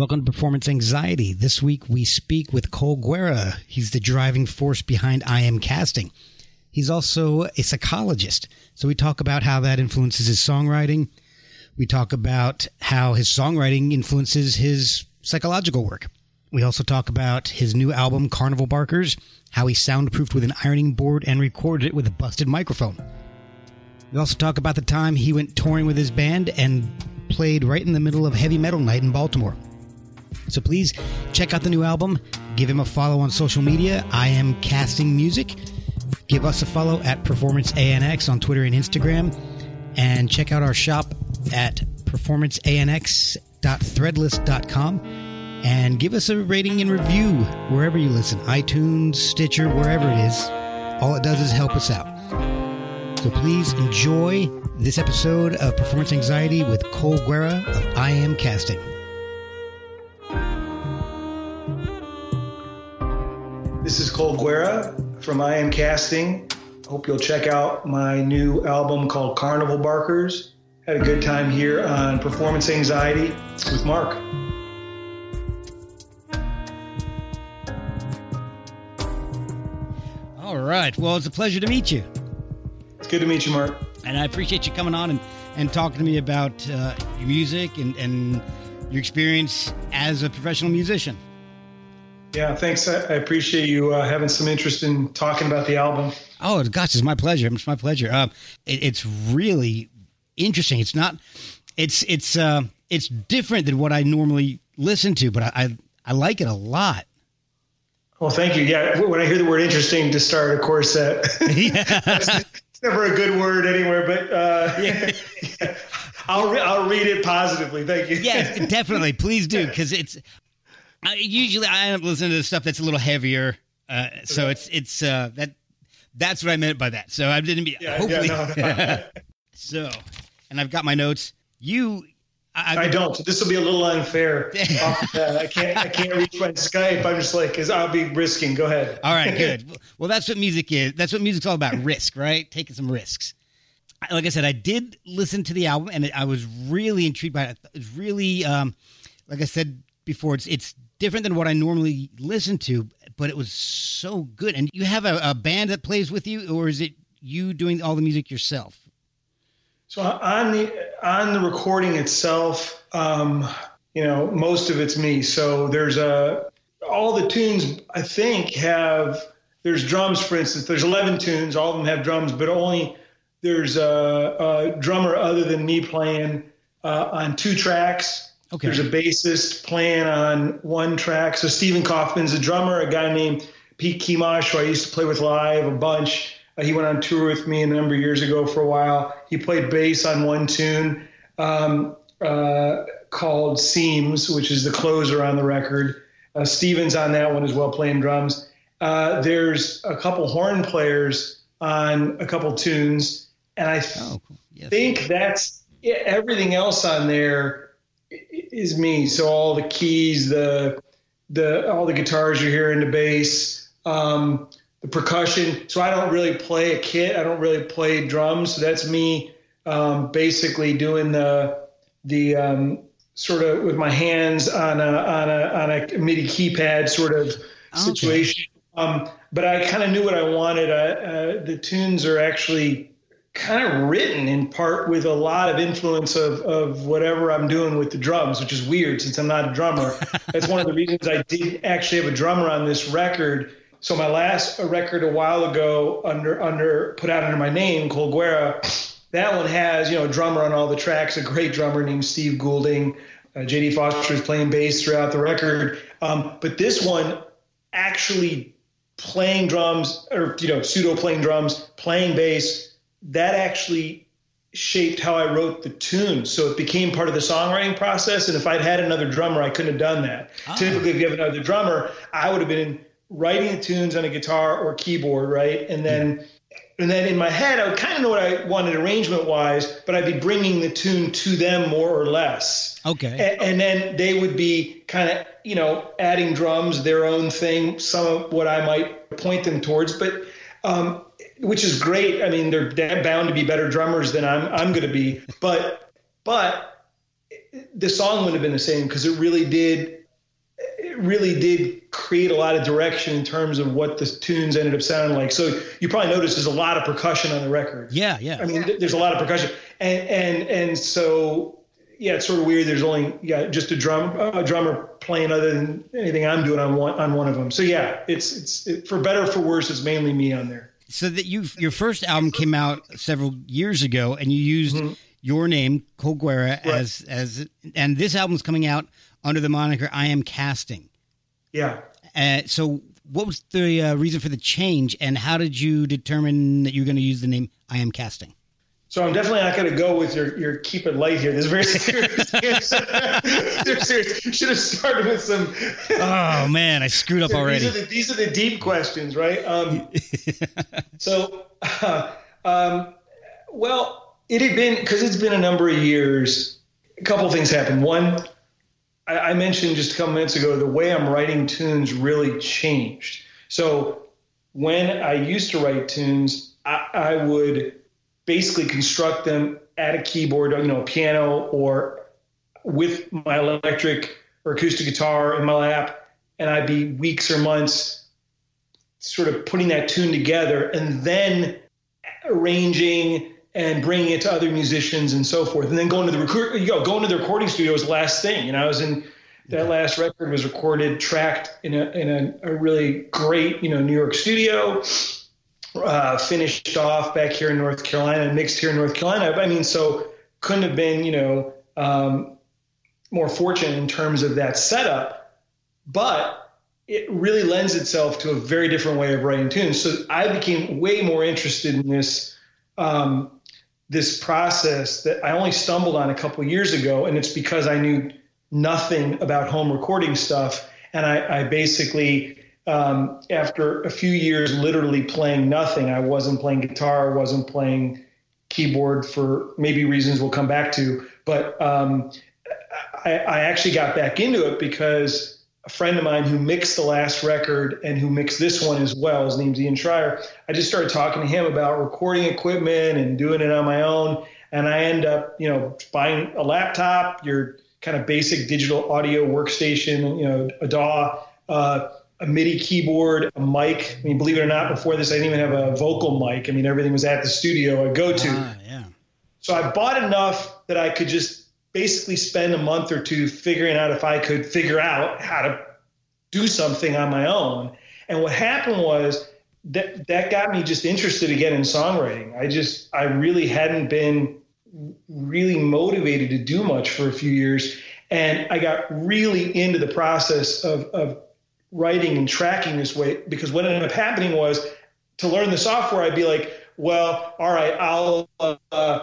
Welcome to Performance Anxiety. This week we speak with Cole Guerra. He's the driving force behind I Am Casting. He's also a psychologist. So we talk about how that influences his songwriting. We talk about how his songwriting influences his psychological work. We also talk about his new album, Carnival Barkers, how he soundproofed with an ironing board and recorded it with a busted microphone. We also talk about the time he went touring with his band and played right in the middle of heavy metal night in Baltimore. So please check out the new album. Give him a follow on social media. I am casting music. Give us a follow at Performance ANX on Twitter and Instagram. And check out our shop at performanceanx.threadless.com. And give us a rating and review wherever you listen iTunes, Stitcher, wherever it is. All it does is help us out. So please enjoy this episode of Performance Anxiety with Cole Guerra of I Am Casting. This is Cole Guerra from I Am Casting. Hope you'll check out my new album called Carnival Barkers. Had a good time here on Performance Anxiety with Mark. All right. Well, it's a pleasure to meet you. It's good to meet you, Mark. And I appreciate you coming on and, and talking to me about uh, your music and, and your experience as a professional musician. Yeah, thanks. I, I appreciate you uh, having some interest in talking about the album. Oh, gosh, it's my pleasure. It's my pleasure. Uh, it, it's really interesting. It's not. It's it's uh, it's different than what I normally listen to, but I I, I like it a lot. Well, thank you. Yeah, when I hear the word "interesting" to start, of course, that it's never a good word anywhere. But uh, yeah. I'll re- I'll read it positively. Thank you. Yes, definitely. Please do because it's I, usually I end up listening to stuff that's a little heavier. Uh, so it's it's uh, that that's what I meant by that. So I didn't be Yeah, hopefully. yeah, no, no. so, and I've got my notes. You, I, I don't. This will be a little unfair. I can't. I can't reach my Skype. I'm just like, cause I'll be risking. Go ahead. All right, good. Well, that's what music is. That's what music's all about. Risk, right? Taking some risks. Like I said, I did listen to the album, and I was really intrigued by it. It's really, um, like I said before, it's it's different than what I normally listen to, but it was so good. And you have a, a band that plays with you, or is it you doing all the music yourself? So on the on the recording itself, um, you know, most of it's me. So there's a all the tunes I think have there's drums. For instance, there's 11 tunes. All of them have drums, but only there's a, a drummer other than me playing uh, on two tracks. Okay. There's a bassist playing on one track. So Stephen Kaufman's a drummer. A guy named Pete Kimosh, who I used to play with live a bunch. Uh, he went on tour with me a number of years ago for a while. He played bass on one tune um, uh, called Seams, which is the closer on the record. Uh, Steven's on that one as well, playing drums. Uh, there's a couple horn players on a couple tunes, and I th- Oh. Yes. think that's yeah, everything else on there is me. So all the keys, the the all the guitars you're hearing, the bass, um, the percussion. So I don't really play a kit. I don't really play drums. So that's me um, basically doing the the um, sort of with my hands on a on a on a MIDI keypad sort of situation. Okay. Um, but I kind of knew what I wanted. uh, the tunes are actually kind of written in part with a lot of influence of, of whatever I'm doing with the drums, which is weird since I'm not a drummer. That's one of the reasons I didn't actually have a drummer on this record. So my last record a while ago under under put out under my name, Cole Guerra, that one has, you know, a drummer on all the tracks, a great drummer named Steve Goulding. Uh, JD Foster is playing bass throughout the record. Um, but this one actually playing drums or, you know, pseudo playing drums, playing bass, that actually shaped how I wrote the tune. So it became part of the songwriting process. And if I'd had another drummer, I couldn't have done that. Ah. Typically, if you have another drummer, I would have been writing the tunes on a guitar or keyboard, right? And then. Yeah. And then in my head, I would kind of know what I wanted arrangement wise, but I'd be bringing the tune to them more or less. Okay. And, and then they would be kind of, you know, adding drums, their own thing, some of what I might point them towards. But um, which is great. I mean, they're bound to be better drummers than I'm I'm going to be, but but the song wouldn't have been the same because it really did it really did create a lot of direction in terms of what the tunes ended up sounding like. So you probably noticed there's a lot of percussion on the record. Yeah, yeah. I mean, there's a lot of percussion, and and and so yeah, it's sort of weird. There's only yeah just a drum a drummer playing other than anything I'm doing on one on one of them. So yeah, it's it's it, for better for worse. It's mainly me on there so that you your first album came out several years ago, and you used mm-hmm. your name Cole Guerra right. as as and this album's coming out under the moniker I Am Casting. Yeah. Uh, so, what was the uh, reason for the change, and how did you determine that you were going to use the name I Am Casting? So I'm definitely not going to go with your your keep it light here. This is very serious. serious. Should have started with some. oh man, I screwed up already. These are the, these are the deep questions, right? Um, so, uh, um, well, it had been because it's been a number of years. A couple things happened. One, I, I mentioned just a couple minutes ago the way I'm writing tunes really changed. So when I used to write tunes, I, I would basically construct them at a keyboard, you know, a piano or with my electric or acoustic guitar in my lap, and I'd be weeks or months sort of putting that tune together and then arranging and bringing it to other musicians and so forth, and then going to the record, you know, going to the recording studio was the last thing. You know, I was in that last record was recorded, tracked in a in a, a really great, you know, New York studio uh, finished off back here in North Carolina mixed here in North Carolina. I mean, so couldn't have been, you know, um, more fortunate in terms of that setup, but it really lends itself to a very different way of writing tunes. So I became way more interested in this um, this process that I only stumbled on a couple years ago, and it's because I knew nothing about home recording stuff, and I, I basically um, after a few years literally playing nothing, I wasn't playing guitar, wasn't playing keyboard for maybe reasons we'll come back to. But um, I, I, actually got back into it because a friend of mine who mixed the last record and who mixed this one as well, his name's Ian Schreier, I just started talking to him about recording equipment and doing it on my own. And I end up, you know, buying a laptop, your kind of basic digital audio workstation, you know, a DAW. Uh, a MIDI keyboard, a mic. I mean, believe it or not, before this, I didn't even have a vocal mic. I mean, everything was at the studio I go to. Ah, yeah. So I bought enough that I could just basically spend a month or two figuring out if I could figure out how to do something on my own. And what happened was that that got me just interested again in songwriting. I just I really hadn't been really motivated to do much for a few years. And I got really into the process of, of writing and tracking this way because what ended up happening was to learn the software, I'd be like, well, all right, I'll, uh,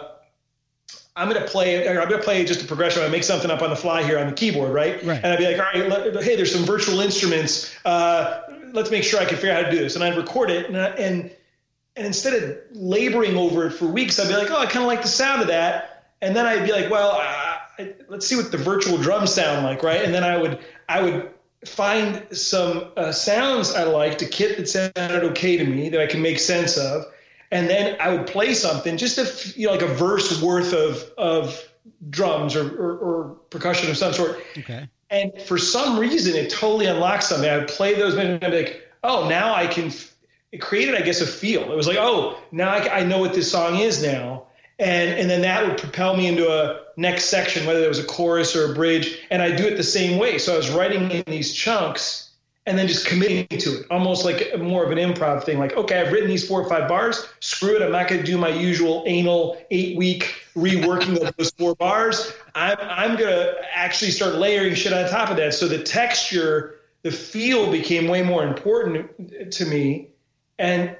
I'm going to play, I'm going to play just a progression. I make something up on the fly here on the keyboard, right? right. And I'd be like, all right, let, hey, there's some virtual instruments. Uh, let's make sure I can figure out how to do this. And I'd record it. And, and, and instead of laboring over it for weeks, I'd be like, oh, I kind of like the sound of that. And then I'd be like, well, uh, let's see what the virtual drums sound like, right? And then I would, I would find some uh, sounds I liked, a kit that sounded okay to me that I can make sense of, and then I would play something, just a you know, like a verse worth of of drums or, or, or percussion of some sort. Okay. And for some reason, it totally unlocked something. I would play those, and I'd be like, oh, now I can. It created, I guess, a feel. It was like, oh, now I, I know what this song is now and and then that would propel me into a next section, whether there was a chorus or a bridge, and I do it the same way. So I was writing in these chunks and then just committing to it, almost like more of an improv thing. Like, okay, I've written these four or five bars. Screw it, I'm not going to do my usual anal eight week reworking of those four bars. I'm I'm going to actually start layering shit on top of that. So the texture, the feel became way more important to me, and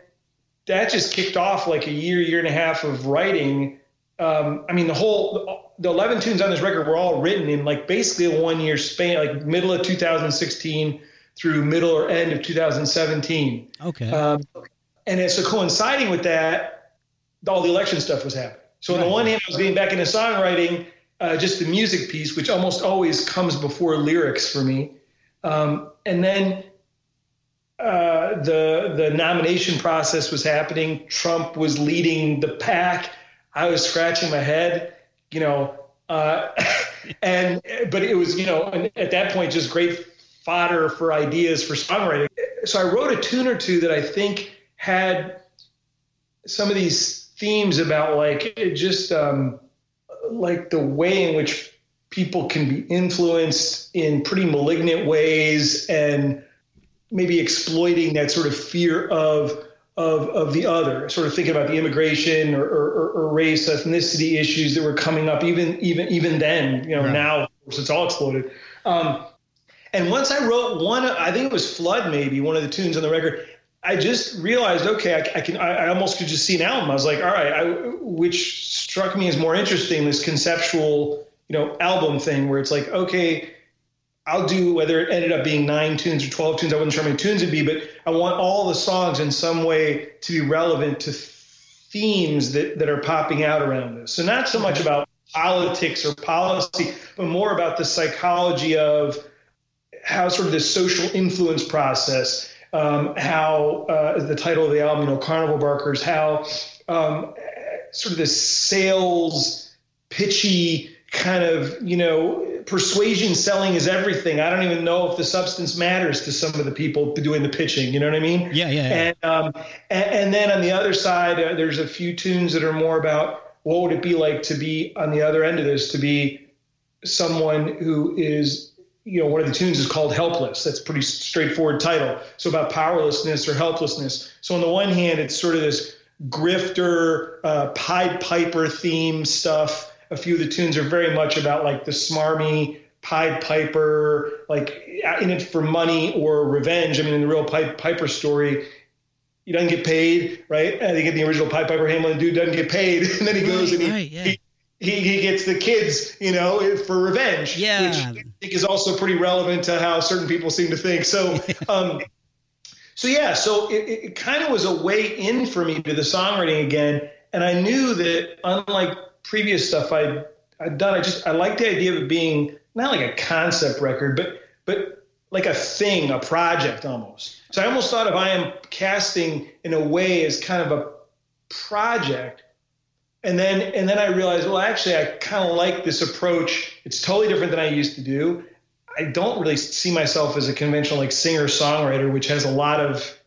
that just kicked off like a year, year and a half of writing. Um, I mean, the whole the 11 tunes on this record were all written in like basically a one year span, like middle of 2016 through middle or end of 2017. Okay. Um, and so coinciding with that, all the election stuff was happening. So on the one hand, I was getting back into songwriting, uh, just the music piece, which almost always comes before lyrics for me. Um, and then uh, the the nomination process was happening. Trump was leading the pack. I was scratching my head, you know, uh, and but it was you know at that point just great fodder for ideas for songwriting. So I wrote a tune or two that I think had some of these themes about like just um, like the way in which people can be influenced in pretty malignant ways and maybe exploiting that sort of fear of of of the other, sort of thinking about the immigration or, or, or race, ethnicity issues that were coming up even even even then. You know, right. now of course it's all exploded. Um, and once I wrote one, I think it was "Flood," maybe one of the tunes on the record. I just realized, okay, I, I can. I, I, almost could just see an album. I was like, all right, I, which struck me as more interesting, this conceptual, you know, album thing, where it's like, okay, I'll do whether it ended up being nine tunes or 12 tunes. I wasn't sure how many tunes it'd be, but I want all the songs in some way to be relevant to themes that, that are popping out around this. So not so much about politics or policy, but more about the psychology of how sort of this social influence process, um, how uh, the title of the album, you know, Carnival Barkers, how um, sort of this sales pitchy kind of, you know, persuasion selling is everything. I don't even know if the substance matters to some of the people doing the pitching. You know what I mean? Yeah, yeah. yeah. And, um, and, and then on the other side, uh, there's a few tunes that are more about what would it be like to be on the other end of this, to be someone who is, you know, one of the tunes is called Helpless. That's a pretty straightforward title. So about powerlessness or helplessness. So on the one hand, it's sort of this grifter, uh, Pied Piper theme stuff a few of the tunes are very much about like the smarmy Pied Piper, like in it for money or revenge. I mean, in the real Pied Piper story, he doesn't get paid, right? I think in the original Pied Piper Hamelin, dude doesn't get paid, and then he goes right, and he, right, yeah. he, he, he gets the kids, you know, for revenge. Yeah, which I think is also pretty relevant to how certain people seem to think. So, um, so yeah, so it, it kind of was a way in for me to the songwriting again, and I knew that unlike previous stuff I'd, I'd done, I just I like the idea of it being not like a concept record, but but like a thing, a project almost. So I almost thought of I am casting in a way as kind of a project. And then and then I realized, well, actually, I kind of like this approach. It's totally different than I used to do. I don't really see myself as a conventional like singer songwriter, which has a lot of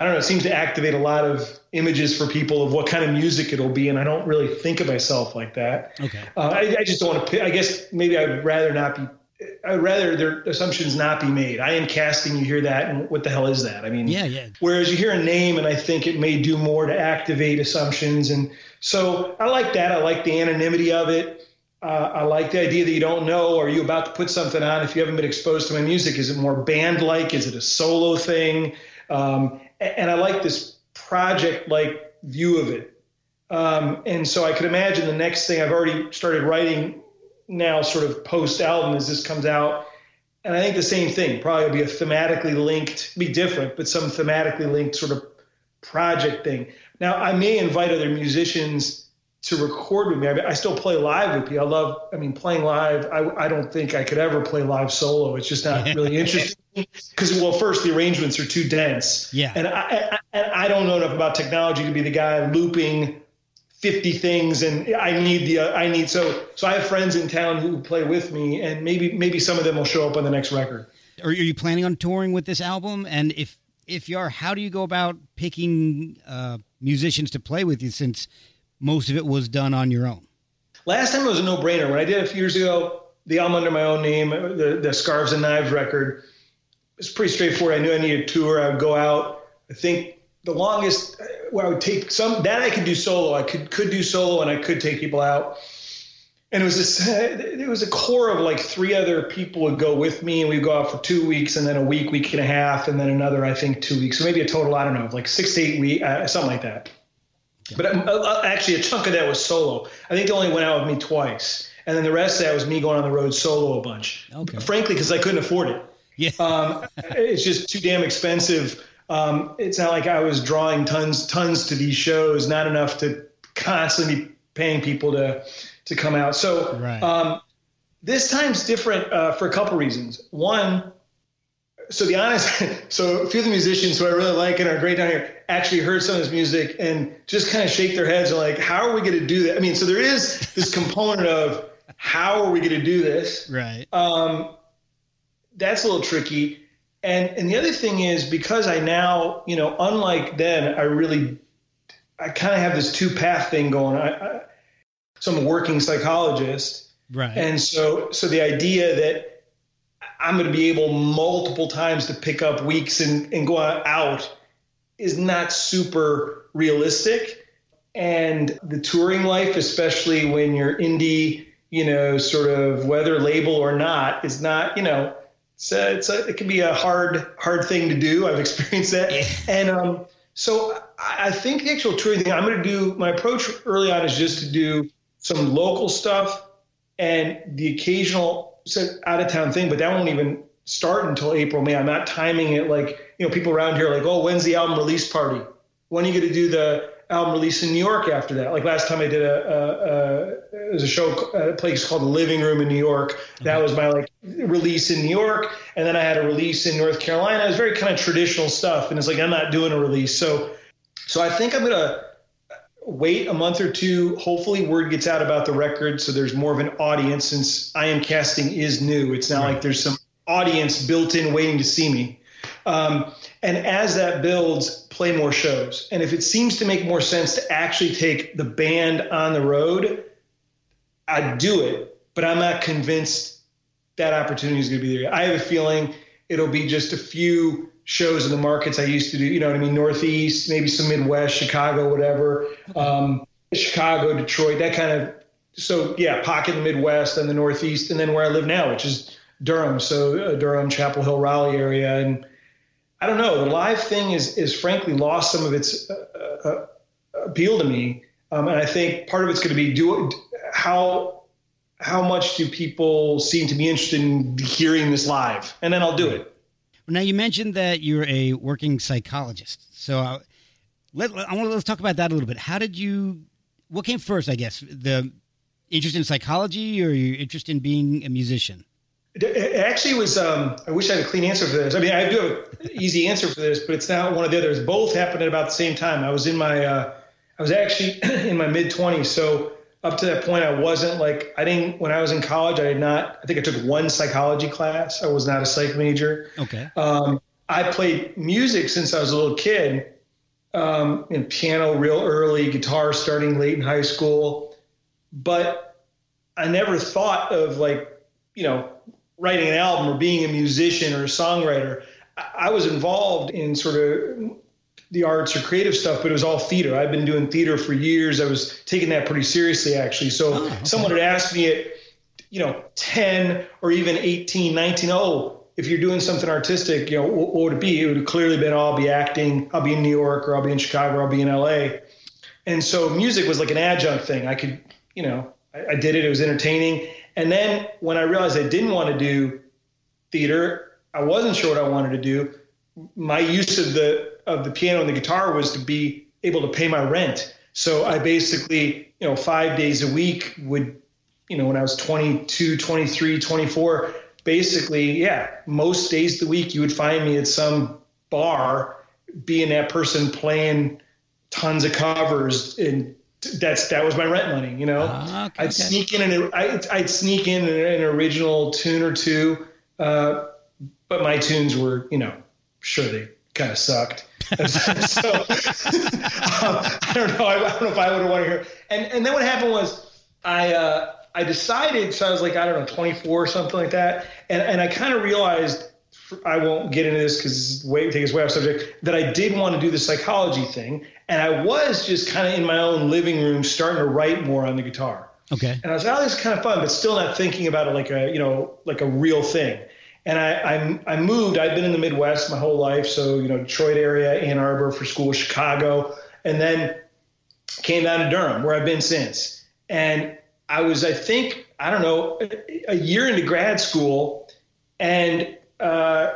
I don't know, it seems to activate a lot of images for people of what kind of music it'll be, and I don't really think of myself like that. Okay. Uh, I, I, just don't want to. I guess maybe I'd rather not be. I'd rather their assumptions not be made. I am casting. You hear that, and what the hell is that? I mean, yeah, yeah. Whereas you hear a name, and I think it may do more to activate assumptions, and so I like that. I like the anonymity of it. Uh, I like the idea that you don't know. Are you about to put something on if you haven't been exposed to my music? Is it more band like? Is it a solo thing? Um, and I like this project like view of it. Um, and so I could imagine the next thing I've already started writing now, sort of post album, as this comes out. And I think the same thing probably be a thematically linked, be different, but some thematically linked sort of project thing. Now, I may invite other musicians to record with me. I, mean, I still play live with people. I love, I mean, playing live. I, I don't think I could ever play live solo. It's just not really interesting. Because, well, first, the arrangements are too dense. Yeah. And I, I, and I don't know enough about technology to be the guy looping 50 things and I need the uh, I need so so I have friends in town who play with me and maybe maybe some of them will show up on the next record. Are you planning on touring with this album? And if if you are, how do you go about picking uh, musicians to play with you since most of it was done on your own? Last time it was a no-brainer. When I did a few years ago, the album under my own name, the the Scarves and Knives record, it's pretty straightforward. I knew I needed a tour. I would go out. I think the longest where I would take some that I could do solo. I could could do solo and I could take people out. And it was this it was a core of like three other people would go with me and we'd go out for two weeks and then a week, week and a half, and then another I think two weeks. So maybe a total I don't know like six to eight weeks, uh, something like that. But uh, uh, actually, a chunk of that was solo. I think they only went out with me twice, and then the rest of that was me going on the road solo a bunch. Okay. Frankly, because I couldn't afford it. Yeah. Um, it's just too damn expensive um, it's not like I was drawing tons tons to these shows, not enough to constantly be paying people to to come out. So right. um, this time's different uh, for a couple reasons. One, so the honest, so a few of the musicians who I really like and are great down here actually heard some of this music and just kind of shake their heads and like, how are we going to do that? I mean, so there is this component of how are we going to do this? Right. Um, that's a little tricky. And and the other thing is because I now, you know, unlike then, I really, I kind of have this two path thing going. I, I, so I'm a working psychologist, right? And so so the idea that I'm going to be able multiple times to pick up weeks and, and go out is not super realistic. And the touring life, especially when you're indie, you know, sort of whether label or not, is not, you know, it's a, it's a, it can be a hard hard thing to do. I've experienced that, yeah. and um, so I think the actual touring thing I'm going to do. My approach early on is just to do some local stuff and the occasional out of town thing, but that won't even start until April May. I'm not timing it like you know people around here are like oh when's the album release party? When are you going to do the album release in New York after that. Like last time I did a, a, a, a show, a place called the Living Room in New York. Mm-hmm. That was my like release in New York, and then I had a release in North Carolina. It was very kind of traditional stuff, and it's like I'm not doing a release. So, so I think I'm gonna wait a month or two. Hopefully, word gets out about the record, so there's more of an audience. Since I am casting is new, it's not right. like there's some audience built in waiting to see me. Um, and as that builds, play more shows. And if it seems to make more sense to actually take the band on the road, I'd do it. But I'm not convinced that opportunity is going to be there. I have a feeling it'll be just a few shows in the markets I used to do. You know what I mean? Northeast, maybe some Midwest, Chicago, whatever. Um, Chicago, Detroit, that kind of. So yeah, pocket the Midwest and the Northeast, and then where I live now, which is Durham. So uh, Durham, Chapel Hill, Raleigh area, and I don't know. The live thing is is frankly lost some of its uh, uh, appeal to me, um, and I think part of it's going to be do how how much do people seem to be interested in hearing this live, and then I'll do it. Now you mentioned that you're a working psychologist, so uh, let, I want to let's talk about that a little bit. How did you? What came first? I guess the interest in psychology, or your interest in being a musician. It actually was. Um, I wish I had a clean answer for this. I mean, I do have an easy answer for this, but it's not one of the others. Both happened at about the same time. I was in my. Uh, I was actually in my mid twenties, so up to that point, I wasn't like I didn't. When I was in college, I did not. I think I took one psychology class. I was not a psych major. Okay. Um, I played music since I was a little kid. Um, in piano real early, guitar starting late in high school, but I never thought of like you know writing an album or being a musician or a songwriter. I was involved in sort of the arts or creative stuff, but it was all theater. I've been doing theater for years. I was taking that pretty seriously, actually. So oh, okay. someone had asked me at, you know, 10 or even 18, 19, oh, if you're doing something artistic, you know, what, would it be? It would have clearly been, oh, I'll be acting, I'll be in New York or I'll be in Chicago or I'll be in LA. And so music was like an adjunct thing. I could, you know, I, I did it. It was entertaining. And then when I realized I didn't want to do theater, I wasn't sure what I wanted to do. My use of the of the piano and the guitar was to be able to pay my rent. So I basically, you know, five days a week would, you know, when I was 22, 23, 24, basically, yeah, most days of the week you would find me at some bar being that person playing tons of covers and that's that was my rent money you know? Uh, okay, i'd sneak in an I'd, I'd sneak in an, original tune or two uh, but my tunes were you know sure they kind of sucked so um, i don't know I, I, don't know if i would have want to hear and and then what happened was i uh, i decided so i was like i don't know 24 or something like that and and i kind of realized I won't get into this because way take us way off subject. That I did want to do the psychology thing, and I was just kind of in my own living room starting to write more on the guitar. Okay. And I was like, oh, this is kind of fun, but still not thinking about it like a you know like a real thing. And I, I I moved. I've been in the Midwest my whole life, so you know Detroit area, Ann Arbor for school, Chicago, and then came down to Durham, where I've been since. And I was, I think, I don't know, a year into grad school, and uh,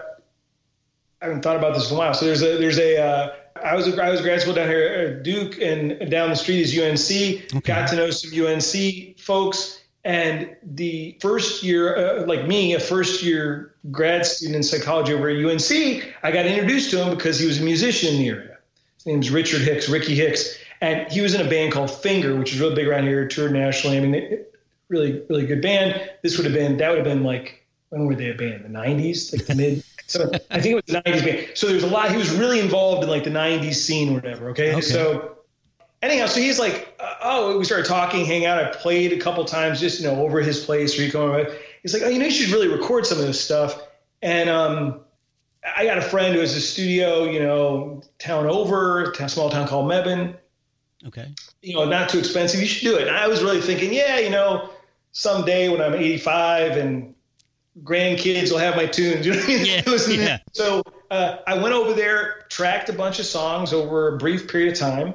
I haven't thought about this in a while. So there's a there's a uh, I was a, I was grad school down here at Duke, and down the street is UNC. Okay. Got to know some UNC folks, and the first year, uh, like me, a first year grad student in psychology over at UNC, I got introduced to him because he was a musician in the area. His name's Richard Hicks, Ricky Hicks, and he was in a band called Finger, which is really big around here, toured nationally. I mean, it, really really good band. This would have been that would have been like when were they a band? The 90s, like the mid. So I think it was the 90s band. So there's a lot. He was really involved in like the 90s scene or whatever. Okay. okay. So anyhow, so he's like, uh, oh, we started talking, hang out. I played a couple times just you know over his place. Or he come over. He's like, oh, you know, you should really record some of this stuff. And um, I got a friend who has a studio, you know, town over, a small town called Mebane. Okay. You know, not too expensive. You should do it. And I was really thinking, yeah, you know, someday when I'm 85 and grandkids will have my tunes. You know what I mean? Yeah, yeah. So uh, I went over there, tracked a bunch of songs over a brief period of time,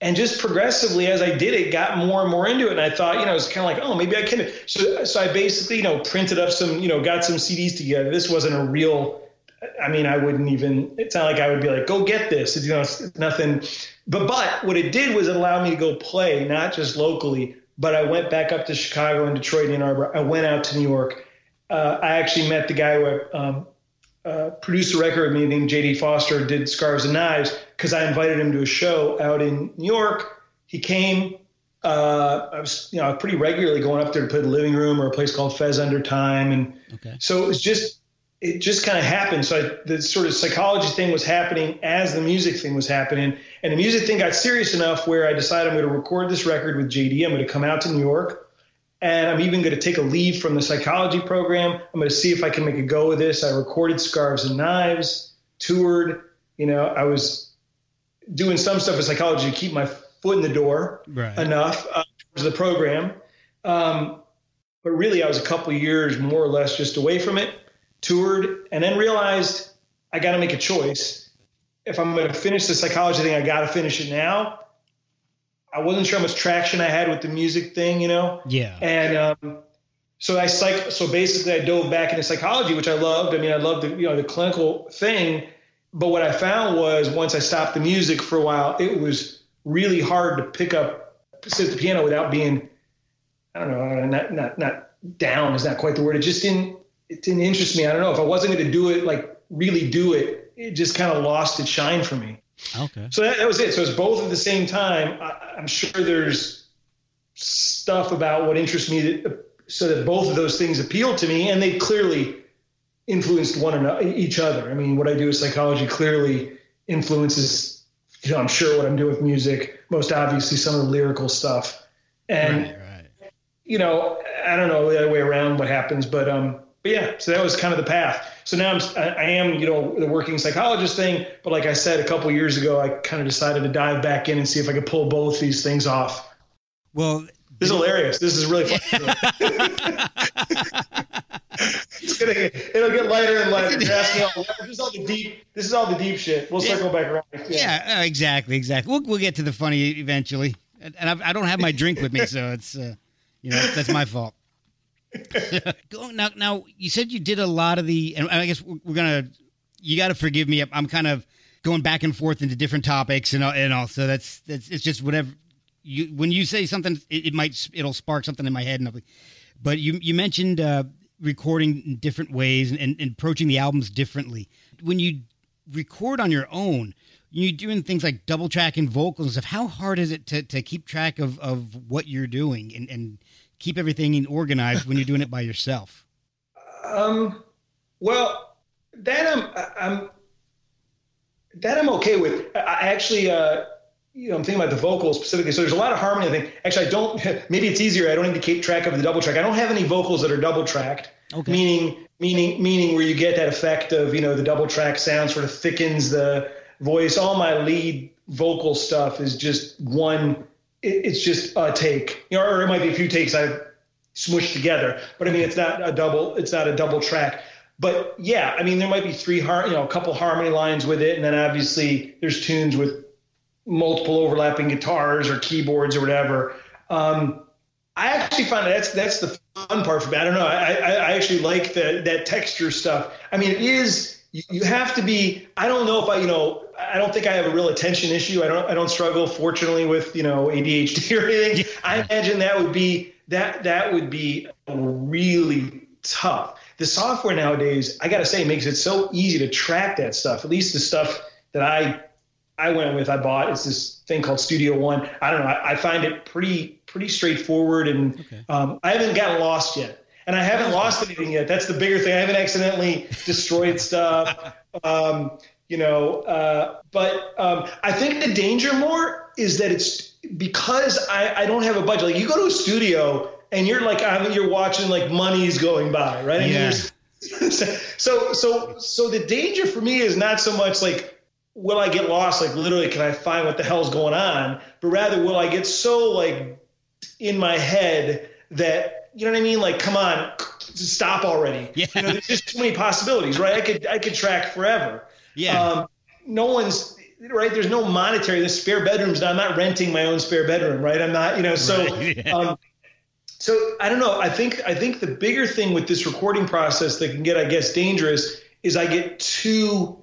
and just progressively as I did it, got more and more into it. And I thought, you know, it's kind of like, oh, maybe I can. So, so I basically, you know, printed up some, you know, got some CDs together. This wasn't a real. I mean, I wouldn't even. It's not like I would be like, go get this. It's, you know, it's nothing. But but what it did was it allowed me to go play, not just locally, but I went back up to Chicago and Detroit and Ann Arbor. I went out to New York uh, I actually met the guy who um, uh, produced a record with me named JD Foster, did Scarves and Knives, because I invited him to a show out in New York. He came. Uh, I was, you know, pretty regularly going up there to play the living room or a place called Fez Under Time, and okay. so it was just, it just kind of happened. So I, the sort of psychology thing was happening as the music thing was happening, and the music thing got serious enough where I decided I'm going to record this record with JD. I'm going to come out to New York and I'm even going to take a leave from the psychology program. I'm going to see if I can make a go of this. I recorded Scarves and Knives, toured. You know, I was doing some stuff with psychology to keep my foot in the door right. enough uh, towards the program. Um, but really, I was a couple years more or less just away from it, toured, and then realized I got to make a choice. If I'm going to finish the psychology thing, I got to finish it now I wasn't sure how much traction I had with the music thing, you know? Yeah. And um, so I psych, so basically I dove back into psychology, which I loved. I mean, I loved the, you know, the clinical thing. But what I found was once I stopped the music for a while, it was really hard to pick up, sit at the piano without being, I don't know, not, not, not down is not quite the word. It just didn't, it didn't interest me. I don't know if I wasn't going to do it, like really do it, it just kind of lost its shine for me. Okay. So that, that was it. So it's both at the same time. I, am sure there's stuff about what interests me that, so that both of those things appeal to me, and they clearly influenced one another, each other. I mean, what I do with psychology clearly influences. You know, I'm sure what I'm doing with music. Most obviously, some of the lyrical stuff, and right, right. you know, I don't know the other way around what happens, but um, but yeah, so that was kind of the path. So now I'm, I am, you know, the working psychologist thing. But like I said, a couple years ago, I kind of decided to dive back in and see if I could pull both these things off. Well, this is hilarious. This is really fun. it's gonna it'll get lighter and lighter. All, this is all the deep. This is all the deep shit. We'll circle back around. Yeah, yeah exactly, exactly. We'll we'll get to the funny eventually. And I, I don't have my drink with me, so it's uh, you know that's my fault. now, now you said you did a lot of the, and I guess we're gonna. You got to forgive me. I'm kind of going back and forth into different topics and and also that's that's it's just whatever you when you say something it, it might it'll spark something in my head and I'll, but you you mentioned uh, recording in different ways and, and, approaching the albums differently when you record on your own you're doing things like double tracking vocals and stuff how hard is it to, to keep track of, of what you're doing and, and keep everything organized when you're doing it by yourself um well that i'm i'm that I'm okay with. I actually, uh, you know, I'm thinking about the vocals specifically. So there's a lot of harmony. I think actually, I don't. Maybe it's easier. I don't need to keep track of the double track. I don't have any vocals that are double tracked. Okay. Meaning, meaning, meaning where you get that effect of you know the double track sound sort of thickens the voice. All my lead vocal stuff is just one. It, it's just a take, you know, or it might be a few takes I've smushed together. But I mean, it's not a double. It's not a double track. But yeah, I mean, there might be three, har- you know, a couple harmony lines with it, and then obviously there's tunes with multiple overlapping guitars or keyboards or whatever. Um, I actually find that's that's the fun part for me. I don't know. I, I, I actually like the, that texture stuff. I mean, it is you, you have to be. I don't know if I, you know, I don't think I have a real attention issue. I don't I don't struggle, fortunately, with you know ADHD or anything. I imagine that would be that that would be really tough the software nowadays, I got to say, makes it so easy to track that stuff. At least the stuff that I I went with, I bought. It's this thing called Studio One. I don't know. I, I find it pretty pretty straightforward, and okay. um, I haven't gotten lost yet. And I haven't lost anything yet. That's the bigger thing. I haven't accidentally destroyed stuff. Um, you know, uh, but um, I think the danger more is that it's because I, I don't have a budget. Like you go to a studio and you're like I mean, you're watching like money's going by, right? Mean, yeah. so so so the danger for me is not so much like will I get lost? Like literally, can I find what the hell's going on? But rather, will I get so like in my head that you know what I mean? Like, come on, stop already. Yeah. You know, there's just too many possibilities, right? I could I could track forever. Yeah. Um, no one's right. There's no monetary. The spare bedrooms. I'm not renting my own spare bedroom, right? I'm not. You know, so. Right. Yeah. Um, so I don't know. I think I think the bigger thing with this recording process that can get, I guess, dangerous is I get too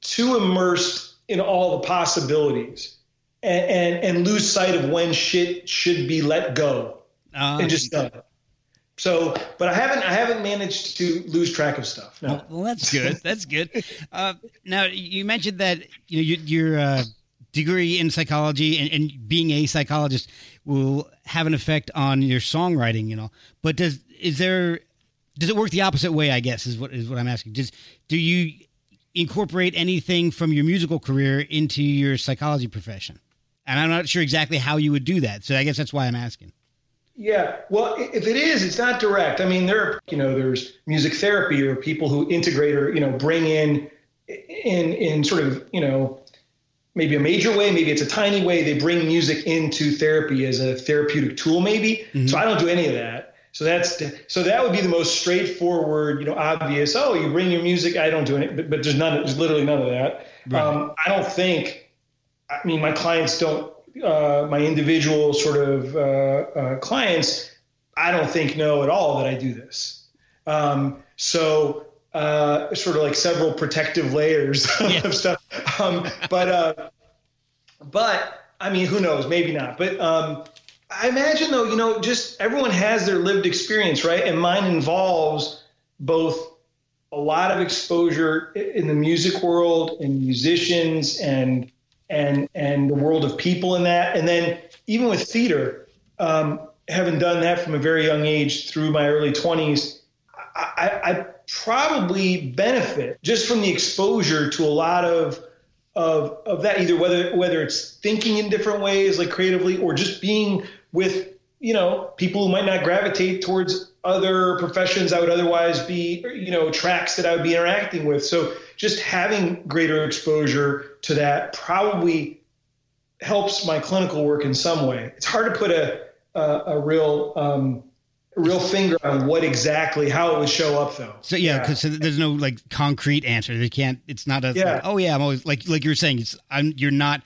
too immersed in all the possibilities and and, and lose sight of when shit should be let go uh, and just done. So, but I haven't I haven't managed to lose track of stuff. No. Well, that's good. That's good. Uh, now you mentioned that you know you, your uh, degree in psychology and, and being a psychologist will have an effect on your songwriting, you know. But does is there does it work the opposite way? I guess is what is what I'm asking. Does do you incorporate anything from your musical career into your psychology profession? And I'm not sure exactly how you would do that. So I guess that's why I'm asking. Yeah, well, if it is, it's not direct. I mean, there are, you know, there's music therapy or people who integrate or, you know, bring in, in, in sort of, you know, maybe a major way, maybe it's a tiny way. They bring music into therapy as a therapeutic tool, maybe. Mm-hmm. So I don't do any of that. So that's so that would be the most straightforward, you know, obvious. Oh, you bring your music. I don't do it, but, but there's none. There's literally none of that. Right. Um, I don't think. I mean, my clients don't. Uh, my individual sort of uh, uh, clients, I don't think know at all that I do this. Um, so uh, sort of like several protective layers yeah. of stuff. Um, but uh, but I mean, who knows? Maybe not. But um, I imagine though, you know, just everyone has their lived experience, right? And mine involves both a lot of exposure in the music world and musicians and and and the world of people in that, and then even with theater, um, having done that from a very young age through my early twenties, I, I probably benefit just from the exposure to a lot of of of that either whether whether it's thinking in different ways like creatively or just being with you know people who might not gravitate towards other professions I would otherwise be you know tracks that I would be interacting with. So just having greater exposure to that probably helps my clinical work in some way it's hard to put a a, a real um, real finger on what exactly how it would show up though. So yeah, because yeah. so there's no like concrete answer. They can't. It's not a. Yeah. Like, oh yeah, I'm always like like you were saying. It's I'm. You're not.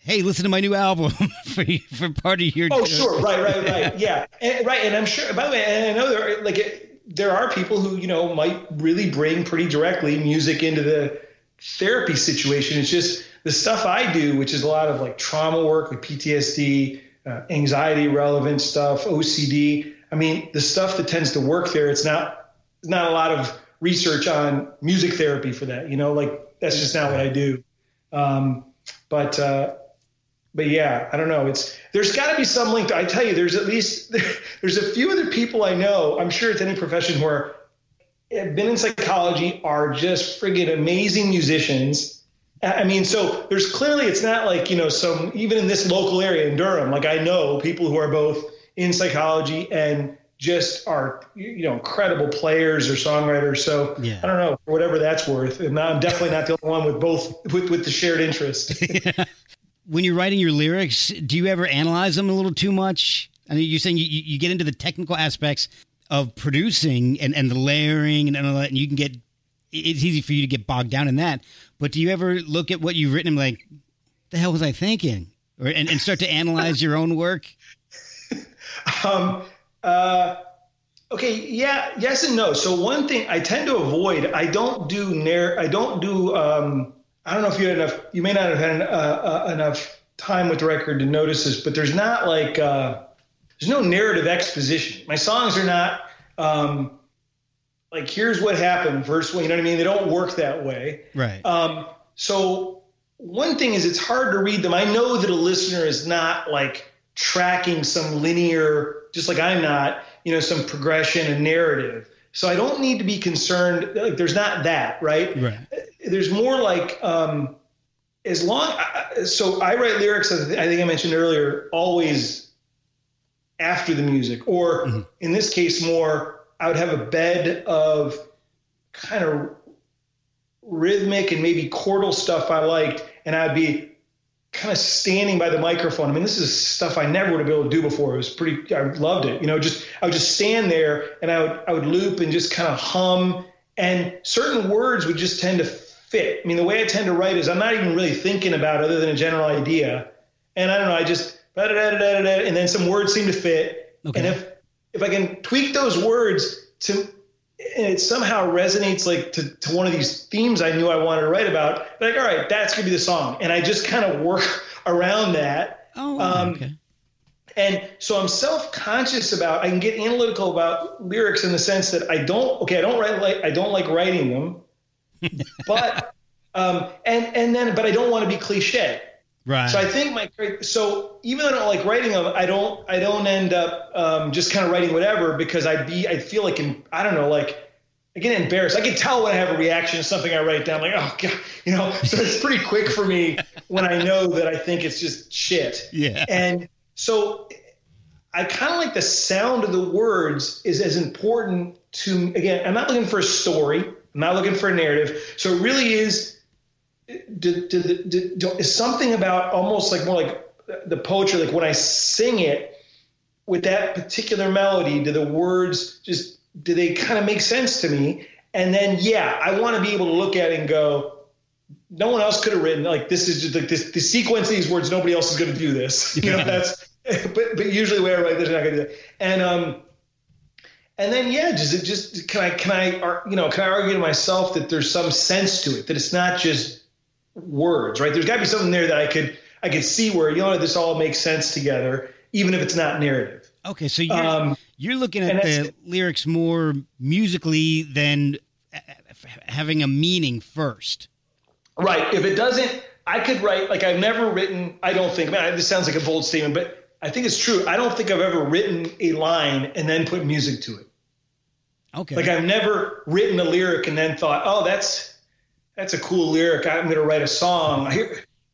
Hey, listen to my new album for for part of your. Oh sure, right, right, right. yeah, and, right. And I'm sure. By the way, and I know there are, like there are people who you know might really bring pretty directly music into the therapy situation. It's just the stuff I do, which is a lot of like trauma work, like PTSD, uh, anxiety relevant stuff, OCD. I mean, the stuff that tends to work there, it's not, not a lot of research on music therapy for that, you know, like that's just not what I do. Um, but, uh, but yeah, I don't know. It's there's got to be some link. To, I tell you, there's at least there's a few other people I know. I'm sure it's any profession where have been in psychology are just friggin' amazing musicians I mean, so there's clearly it's not like you know some even in this local area in Durham. Like I know people who are both in psychology and just are you know incredible players or songwriters. So yeah. I don't know whatever that's worth. And I'm definitely not the only one with both with with the shared interest. when you're writing your lyrics, do you ever analyze them a little too much? I mean, you're saying you, you get into the technical aspects of producing and, and the layering and all that, and you can get it's easy for you to get bogged down in that. But do you ever look at what you've written and like, the hell was I thinking? Or, and, and start to analyze your own work? Um, uh, okay. Yeah. Yes and no. So one thing I tend to avoid, I don't do narr, I don't do, um, I don't know if you had enough, you may not have had uh, uh, enough time with the record to notice this, but there's not like, uh, there's no narrative exposition. My songs are not, um, like here's what happened first you know what i mean? They don't work that way. Right. Um, so one thing is it's hard to read them. I know that a listener is not like tracking some linear just like i'm not you know some progression and narrative so i don't need to be concerned like there's not that right? Right. There's more like um, as long so i write lyrics i think i mentioned earlier always after the music. Or mm-hmm. in this case more I would have a bed of kind of rhythmic and maybe chordal stuff I liked, and I'd be kind of standing by the microphone. I mean, this is stuff I never would have been able to do before. It was pretty. I loved it. You know, just I would just stand there and I would I would loop and just kind of hum, and certain words would just tend to fit. I mean, the way I tend to write is I'm not even really thinking about other than a general idea, and I don't know. I just and then some words seem to fit, okay. and if if I can tweak those words to it somehow resonates like to, to one of these themes I knew I wanted to write about, like, all right, that's gonna be the song. And I just kind of work around that. Oh, um, okay. And so I'm self-conscious about I can get analytical about lyrics in the sense that I don't okay, I don't write like I don't like writing them, but um and and then but I don't want to be cliche. Right. So I think my so even though I don't like writing them, I don't I don't end up um, just kind of writing whatever because I'd be I feel like in, I don't know like I get embarrassed. I can tell when I have a reaction to something I write down like oh god you know so it's pretty quick for me when I know that I think it's just shit. Yeah. And so I kind of like the sound of the words is as important to again I'm not looking for a story. I'm not looking for a narrative. So it really is is something about almost like more like the poetry, like when I sing it with that particular melody, do the words just do they kind of make sense to me? And then yeah, I want to be able to look at it and go, no one else could have written like this is just like this the sequence of these words, nobody else is going to do this. You know, that's but but usually way I write this, not to do that. And um and then yeah, does it just can I can I you know can I argue to myself that there's some sense to it that it's not just words, right? There's got to be something there that I could I could see where you know this all makes sense together, even if it's not narrative. Okay, so you're um, you're looking at the lyrics more musically than having a meaning first. Right. If it doesn't, I could write like I've never written. I don't think. Man, this sounds like a bold statement, but I think it's true. I don't think I've ever written a line and then put music to it. Okay. Like I've never written a lyric and then thought, oh, that's that's a cool lyric. I'm going to write a song.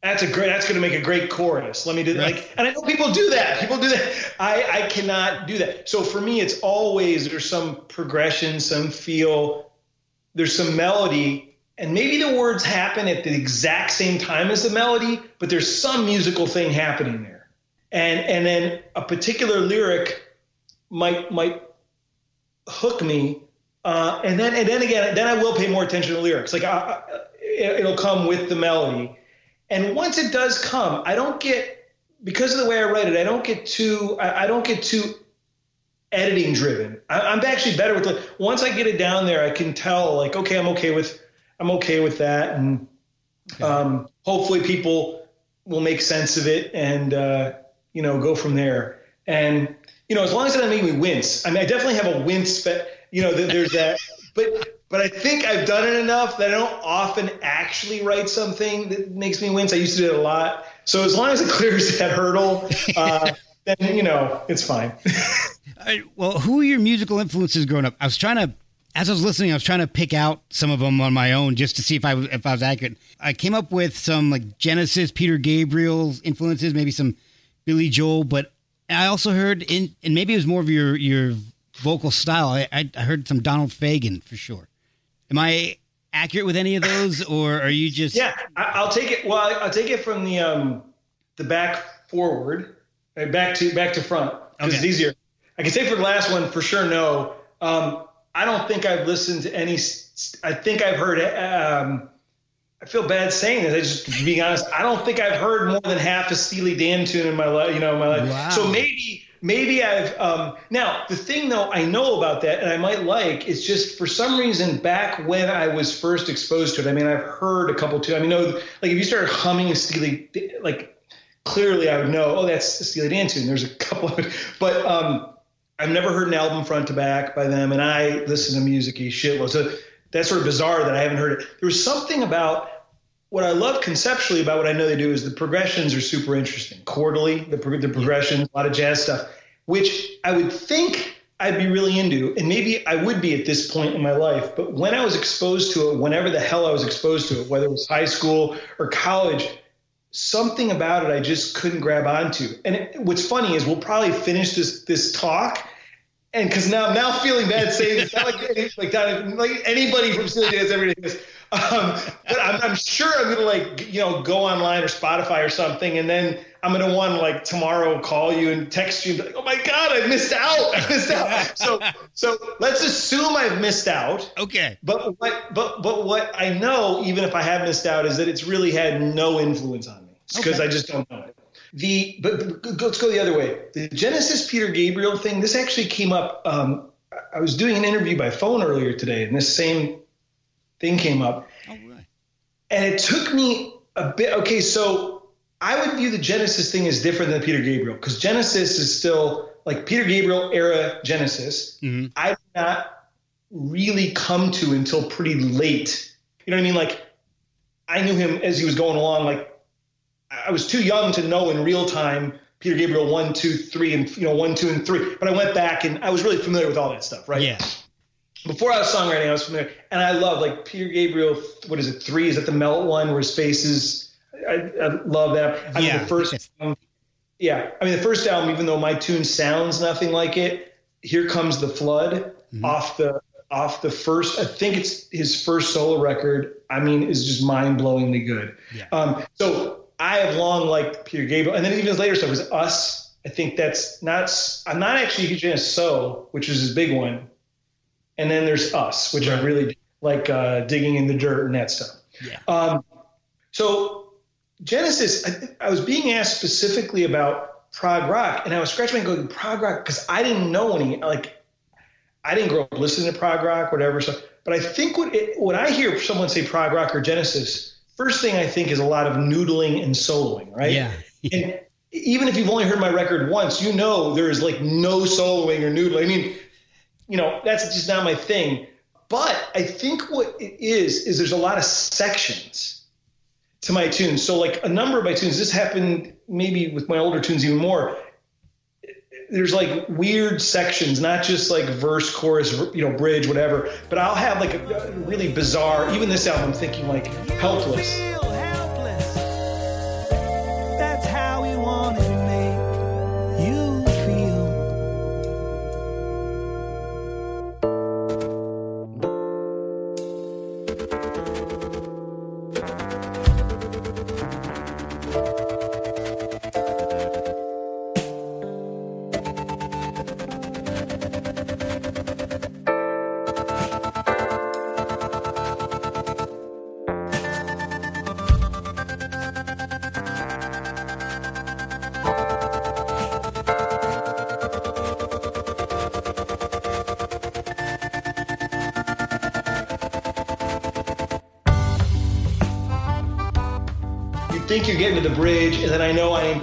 That's a great. That's going to make a great chorus. Let me do that. Right. Like, and I know people do that. People do that. I I cannot do that. So for me, it's always there's some progression, some feel, there's some melody, and maybe the words happen at the exact same time as the melody, but there's some musical thing happening there. And and then a particular lyric might might hook me uh, and then and then again, then I will pay more attention to lyrics. Like I, it, it'll come with the melody, and once it does come, I don't get because of the way I write it. I don't get too. I, I don't get too editing driven. I, am actually better with like once I get it down there, I can tell like okay, I'm okay with I'm okay with that, and Okay. Um, hopefully, people will make sense of it and uh, you know go from there. And you know, as long as it doesn't make me wince. I mean, I definitely have a wince, but you know, there's that. but but I think I've done it enough that I don't often actually write something that makes me wince. I used to do it a lot. So as long as it clears that hurdle, uh, then you know it's fine. well, who are your musical influences growing up? I was trying to, as I was listening, I was trying to pick out some of them on my own just to see if I was if I was accurate. I came up with some like Genesis, Peter Gabriel's influences, maybe some Billy Joel, but I also heard in, and maybe it was more of your your vocal style. I, I heard some Donald Fagen for sure. Am I accurate with any of those, or are you just? Yeah, I'll take it. Well, I'll take it from the um the back forward, back to back to front because okay. it's easier. I can say for the last one for sure. No, um, I don't think I've listened to any. I think I've heard. Um, I feel bad saying this. I just being honest. I don't think I've heard more than half a Steely Dan tune in my life. You know, in my life. Wow. So maybe maybe I've um, now the thing though I know about that and I might like is just for some reason back when I was first exposed to it. I mean, I've heard a couple too. I mean, no, like if you started humming Steely, like clearly I would know. Oh, that's the Steely Dan tune. There's a couple of, it, but um, I've never heard an album front to back by them, and I listen to music a shitload. So that's sort of bizarre that I haven't heard it. There was something about what I love conceptually about what I know they do is the progressions are super interesting. Quarterly, the, the progressions, a lot of jazz stuff, which I would think I'd be really into, and maybe I would be at this point in my life. But when I was exposed to it, whenever the hell I was exposed to it, whether it was high school or college, something about it I just couldn't grab onto. And it, what's funny is we'll probably finish this this talk, and because now now feeling bad saying it's not like like, like anybody from Steely Dan has ever this um, but I'm, I'm, sure I'm gonna like you know go online or Spotify or something, and then I'm gonna want to like tomorrow call you and text you, and like, oh my god, I missed out, I missed out. so so let's assume I've missed out. Okay. But what but but what I know, even if I have missed out, is that it's really had no influence on me because okay. I just don't know it. The but, but, let's go the other way. The Genesis Peter Gabriel thing. This actually came up. Um, I was doing an interview by phone earlier today, and this same thing came up. Oh. And it took me a bit. Okay, so I would view the Genesis thing as different than Peter Gabriel because Genesis is still like Peter Gabriel era Genesis. Mm-hmm. I did not really come to until pretty late. You know what I mean? Like I knew him as he was going along. Like I was too young to know in real time Peter Gabriel one, two, three, and you know one, two, and three. But I went back and I was really familiar with all that stuff, right? Yeah before I was songwriting, I was familiar, and I love like Peter Gabriel. What is it? Three? Is that the Melt one where his face is? I, I love that. I yeah. mean, the first. Album, yeah, I mean the first album, even though my tune sounds nothing like it, "Here Comes the Flood" mm-hmm. off the off the first. I think it's his first solo record. I mean, is just mind blowingly good. Yeah. Um, so I have long liked Peter Gabriel, and then even his later stuff was Us. I think that's not. I'm not actually a huge fan of So, which is his big one and then there's us, which right. I really like uh, digging in the dirt and that stuff. Yeah. Um, so Genesis, I, I, was being asked specifically about prog rock, and I was scratching my going prog rock because I didn't know any like I didn't grow up listening to prog rock, whatever. So, but I think what it, when I hear someone say prog rock or Genesis, first thing I think is a lot of noodling and soloing, right? Yeah. and even if you've only heard my record once, you know there is like no soloing or noodling. I mean, you know, that's just not my thing. But I think what it is is there's a lot of sections to my tunes. So like a number of my tunes, this happened maybe with my older tunes even more. There's like weird sections, not just like verse, chorus, you know, bridge, whatever. But I'll have like a really bizarre. Even this album, thinking like helpless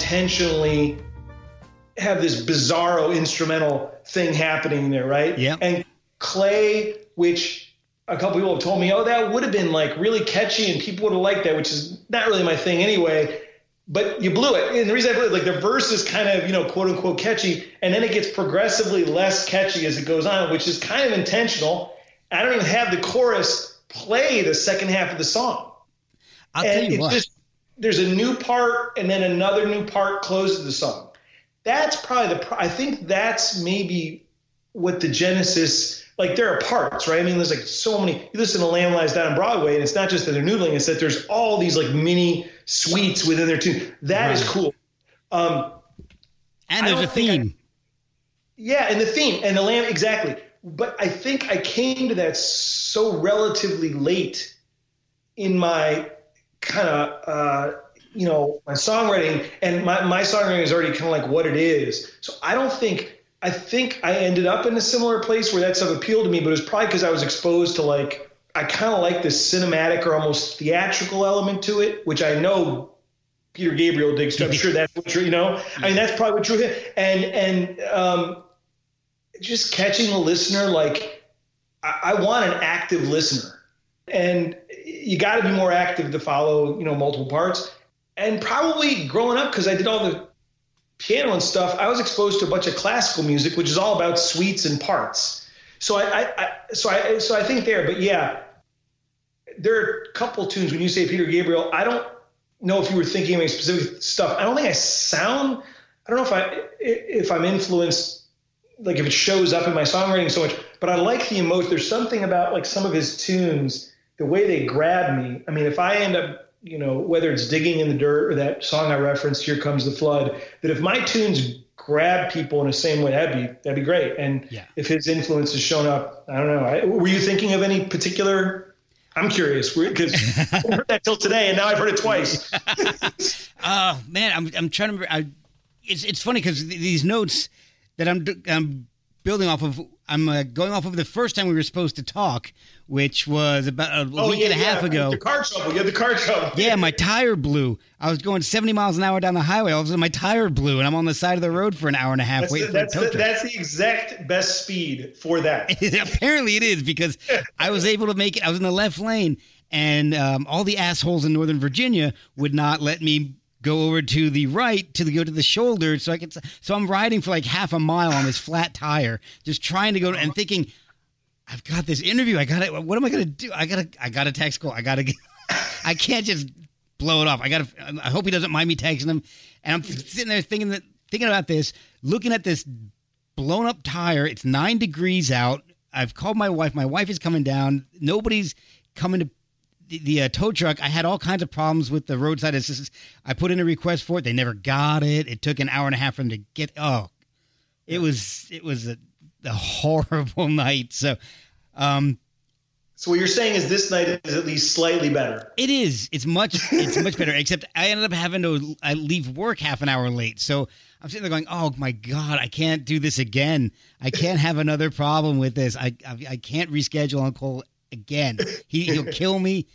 intentionally have this bizarro instrumental thing happening there, right? Yeah. And Clay, which a couple people have told me, oh, that would have been like really catchy and people would have liked that, which is not really my thing anyway. But you blew it. And the reason I blew it, like the verse is kind of, you know, quote unquote catchy, and then it gets progressively less catchy as it goes on, which is kind of intentional. I don't even have the chorus play the second half of the song. I'll and tell you what. just there's a new part and then another new part closes the song. That's probably the I think that's maybe what the genesis like there are parts, right? I mean, there's like so many. You listen to Lamb Lies Down on Broadway, and it's not just that they're noodling; it's that there's all these like mini suites within their tune. That is Right. cool. Um, and there's a don't I- theme. yeah, and the theme and the lamb exactly. But I think I came to that so relatively late in my kind of uh, you know my songwriting, and my my songwriting is already kind of like what it is. So I don't think I think I ended up in a similar place where that stuff appealed to me, but it was probably because I was exposed to like I kind of like this cinematic or almost theatrical element to it, which I know Peter Gabriel digs too. I'm sure that's what you know. I mean, that's probably what Drew hit. And and um, just catching the listener, like I, I want an active listener, and you got to be more active to follow, you know, multiple parts. And probably growing up, because I did all the piano and stuff, I was exposed to a bunch of classical music, which is all about suites and parts. So I, I, I so I, so I think there, but yeah, there are a couple tunes when you say Peter Gabriel. I don't know if you were thinking of any specific stuff. I don't think I sound. I don't know if I if I'm influenced, like if it shows up in my songwriting so much. But I like the emotion. There's something about like some of his tunes, the way they grab me. I mean, if I end up, you know, whether it's digging in the dirt or that song I referenced, "Here Comes the Flood," that if my tunes grab people in the same way, that'd be that'd be great. And Yeah. if his influence has shown up, I don't know. I, were you thinking of any particular? I'm curious because I heard that till today, and now I've heard it twice. Oh man, I'm I'm trying to. remember. I, it's it's funny because these notes that I'm I'm building off of. I'm uh, going off of the first time we were supposed to talk, which was about a week and a half ago. Oh, The car trouble. You had the car trouble. Yeah, my tire blew. I was going 70 miles an hour down the highway. All of a sudden, my tire blew, and I'm on the side of the road for an hour and a half That's, waiting the, that's, the, that's the exact best speed for that. Apparently, it is because I was able to make it. I was in the left lane, and um, all the assholes in Northern Virginia would not let me go over to the right to the, go to the shoulder, so I can. So I'm riding for like half a mile on this flat tire, just trying to go and thinking, I've got this interview. I got to What am I to do? I got to. I got a text call. I got to. I can't just blow it off. I got to. I hope he doesn't mind me texting him. And I'm sitting there thinking that thinking about this, looking at this blown up tire. It's nine degrees out. I've called my wife. My wife is coming down. Nobody's coming to the, the uh, tow truck. I had all kinds of problems with the roadside assistance. I put in a request for it. They never got it. It took an hour and a half for them to get. Oh, it was it was a, a horrible night. So, um, So what you're saying is this night is at least slightly better. It is. It's much. It's much better. Except I ended up having to I leave work half an hour late. So I'm sitting there going, "Oh my god, I can't do this again. I can't have another problem with this. I I, I can't reschedule on Cole again. He, he'll kill me,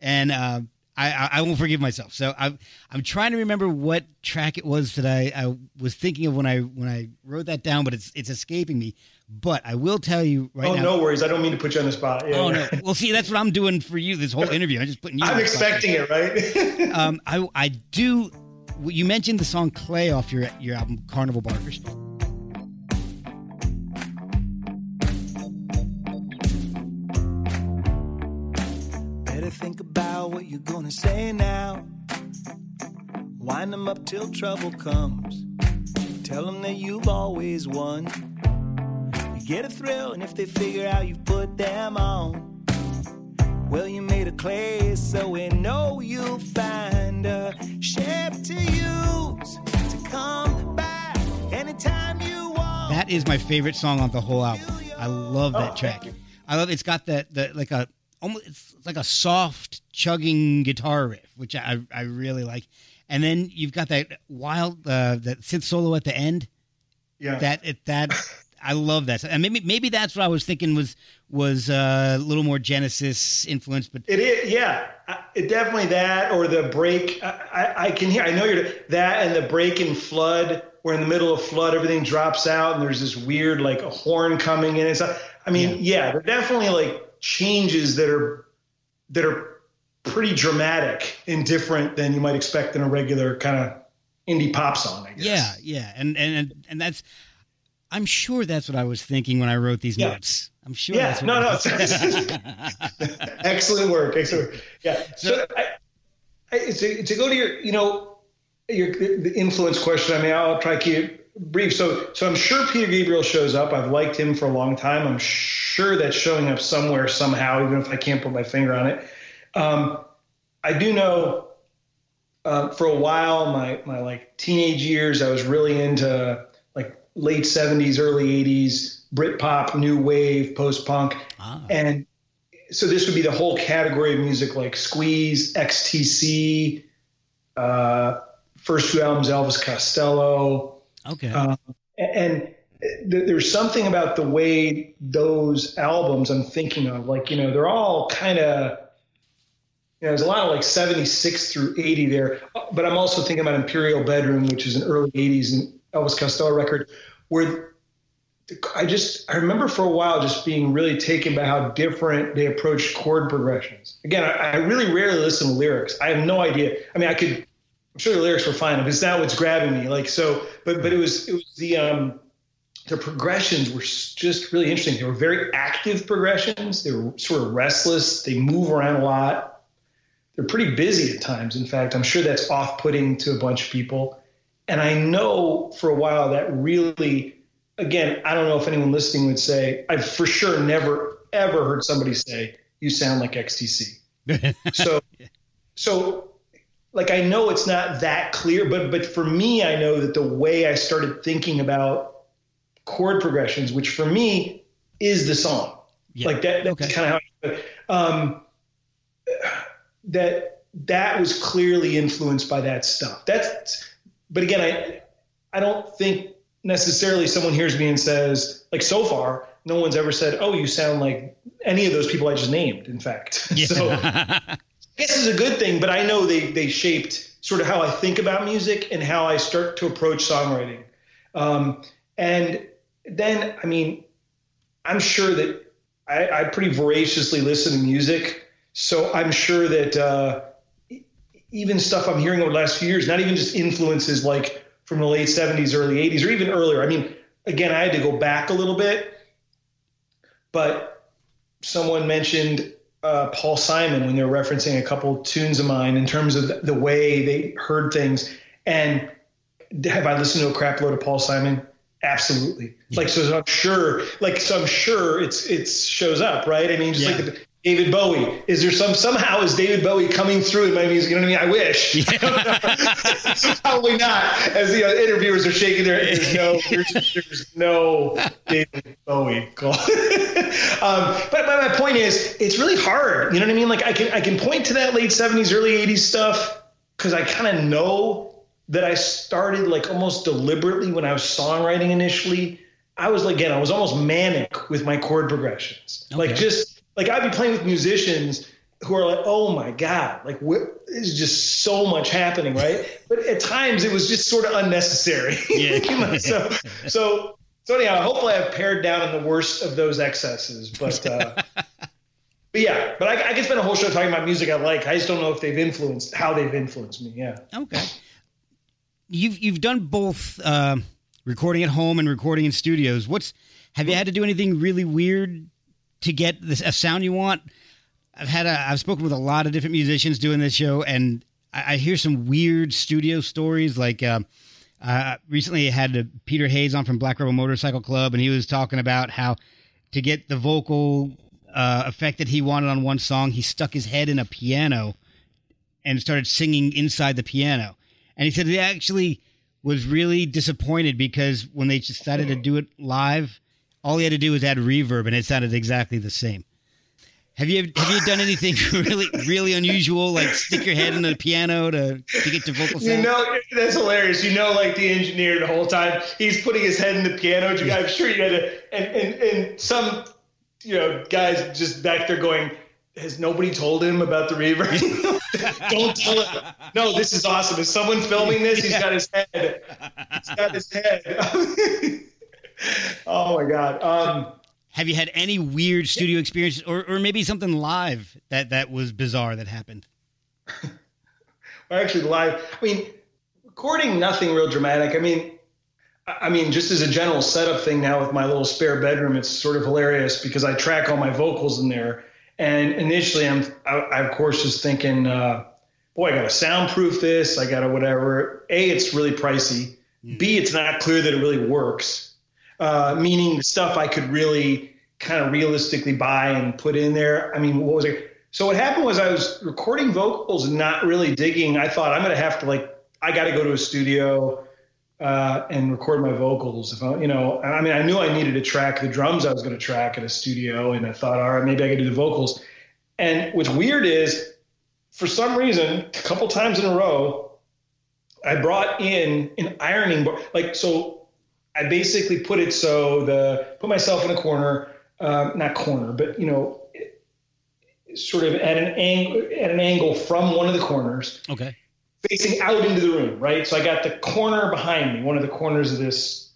and uh, I, I won't forgive myself. So I'm I'm trying to remember what track it was that I, I was thinking of when I when I wrote that down, but it's it's escaping me. But I will tell you right oh, now. no worries. I don't mean to put you on the spot. Yeah, Oh yeah. no! Well, see, that's what I'm doing for you this whole interview. I'm just putting you. I'm the spot. expecting it, right? Um, I I do. You mentioned the song "Clay" off your your album Carnival Barkers. Think about what you're gonna say now. Wind them up till trouble comes. Tell them that you've always won. You get a thrill, and if they figure out you put them on, well, you made a clay, so we know you'll find a shape to use to come back anytime you want. That is my favorite song on the whole album. I love that Oh, track. I love it's got that the like a almost it's like a soft chugging guitar riff, which I I really like. And then you've got that wild uh, that synth solo at the end. yeah. That it that I love that, and maybe maybe that's what I was thinking was was uh, a little more Genesis influence, but it is, yeah, it definitely that or the break. I, I, I, can hear. I know you're that and the break in flood. We're in the middle of flood, everything drops out, and there's this weird like a horn coming in. It's, I mean, yeah, yeah they're definitely like changes that are that are pretty dramatic and different than you might expect in a regular kind of indie pop song. I guess. Yeah, yeah, and and and that's. I'm sure that's what I was thinking when I wrote these yeah. notes. I'm sure. Yeah. no, no. excellent work. Excellent. Work. Yeah. So, so I, I, to, to go to your, you know, your the influence question. I mean, I'll try to keep brief. So, so I'm sure Peter Gabriel shows up. I've liked him for a long time. I'm sure that's showing up somewhere somehow, even if I can't put my finger on it. Um, I do know uh, for a while, my my like teenage years, I was really into like late '70s, early '80s Britpop, new wave, post punk, ah. and so this would be the whole category of music like Squeeze, XTC, uh, first two albums, Elvis Costello. Okay. Um, and th- there's something about the way those albums I'm thinking of, like you know, they're all kind of. You know, there's a lot of like 76 through 80 there, but I'm also thinking about Imperial Bedroom, which is an early 80s and Elvis Costello record, where I just I remember for a while just being really taken by how different they approached chord progressions. Again, I, I, really rarely listen to lyrics. I have no idea. I mean, I could. I'm sure the lyrics were fine, but it's not what's grabbing me. Like so, but but it was it was the um the progressions were just really interesting. They were very active progressions. They were sort of restless. They move around a lot. They're pretty busy at times. In fact, I'm sure that's off-putting to a bunch of people. And I know for a while that really again, I don't know if anyone listening would say, I've for sure never, ever heard somebody say, you sound like XTC. so, so like, I know it's not that clear, but, but for me, I know that the way I started thinking about chord progressions, which for me is the song, yeah. like that, that's okay. kind of how, um, that, that was clearly influenced by that stuff. That's, but again, I, I don't think necessarily someone hears me and says, like so far, no one's ever said, "Oh, you sound like any of those people I just named." In fact, yeah. so guess is a good thing. But I know they they shaped sort of how I think about music and how I start to approach songwriting. Um, and then, I mean, I'm sure that I, I, pretty voraciously listen to music, so I'm sure that uh, even stuff I'm hearing over the last few years, not even just influences like from the late 70s, early 80s, or even earlier. I mean, again, I had to go back a little bit, but someone mentioned uh, Paul Simon when they're referencing a couple tunes of mine in terms of the way they heard things. And have I listened to a crap load of Paul Simon? Absolutely. Like so, I'm sure. Like so, I'm sure it's it shows up, right? I mean, just yeah. like the, David Bowie. Is there some somehow is David Bowie coming through in my music? You know what I mean? I wish. Yeah. Probably not. As the uh, interviewers are shaking their heads, there's no, there's, there's no David Bowie call. um, but, but my point is, it's really hard. You know what I mean? Like I can I can point to that late '70s, early '80s stuff because I kind of know that I started like almost deliberately when I was songwriting initially. I was like, again, I was almost manic with my chord progressions. Okay. Like just like I'd be playing with musicians who are like, oh my God, like there's just so much happening, right? but at times it was just sort of unnecessary. Yeah. you know, so, so, so anyhow, hopefully I've pared down on the worst of those excesses, but, uh, but yeah, but I, I can spend a whole show talking about music I like. I just don't know if they've influenced how they've influenced me. Yeah. Okay. You've, you've done both, uh, recording at home and recording in studios. What's, have you had to do anything really weird to get this, a sound you want. I've had a, I've spoken with a lot of different musicians doing this show, and I, I hear some weird studio stories. Like uh, uh, recently, I had uh, Peter Hayes on from Black Rebel Motorcycle Club, and he was talking about how to get the vocal uh, effect that he wanted on one song, he stuck his head in a piano and started singing inside the piano. And he said he actually was really disappointed because when they decided to do it live, all he had to do was add reverb, and it sounded exactly the same. Have you have you done anything really really unusual, like stick your head in the piano to, to get to vocal sound? You know, that's hilarious. You know, like the engineer the whole time he's putting his head in the piano. I'm sure you had to, and, and, and some you know, guys just back there going, has nobody told him about the reverb? Don't tell him. No, this is awesome. Is someone filming this? He's got his head. He's got his head. oh my god. Um, Have you had any weird studio experiences, or, or maybe something live that that was bizarre that happened? actually, live. I mean, recording nothing real dramatic. I mean, I mean, just as a general setup thing now with my little spare bedroom, it's sort of hilarious because I track all my vocals in there. And initially, I'm, I, I of course, was thinking, uh, boy, I got to soundproof this. I got to whatever. A, it's really pricey. Mm. B, it's not clear that it really works. Uh, meaning stuff I could really kind of realistically buy and put in there. I mean, what was it? So what happened was I was recording vocals not really digging. I thought I'm going to have to like, I got to go to a studio uh, and record my vocals. If I, you know, I mean, I knew I needed to track the drums I was going to track at a studio, and I thought, all right, maybe I could do the vocals. And what's weird is, for some reason, a couple times in a row, I brought in an ironing board. Like, so I basically put it so the put myself in a corner, um, not corner, but you know, sort of at an angle at an angle from one of the corners. Okay facing out into the room, right? So I got the corner behind me, one of the corners of this.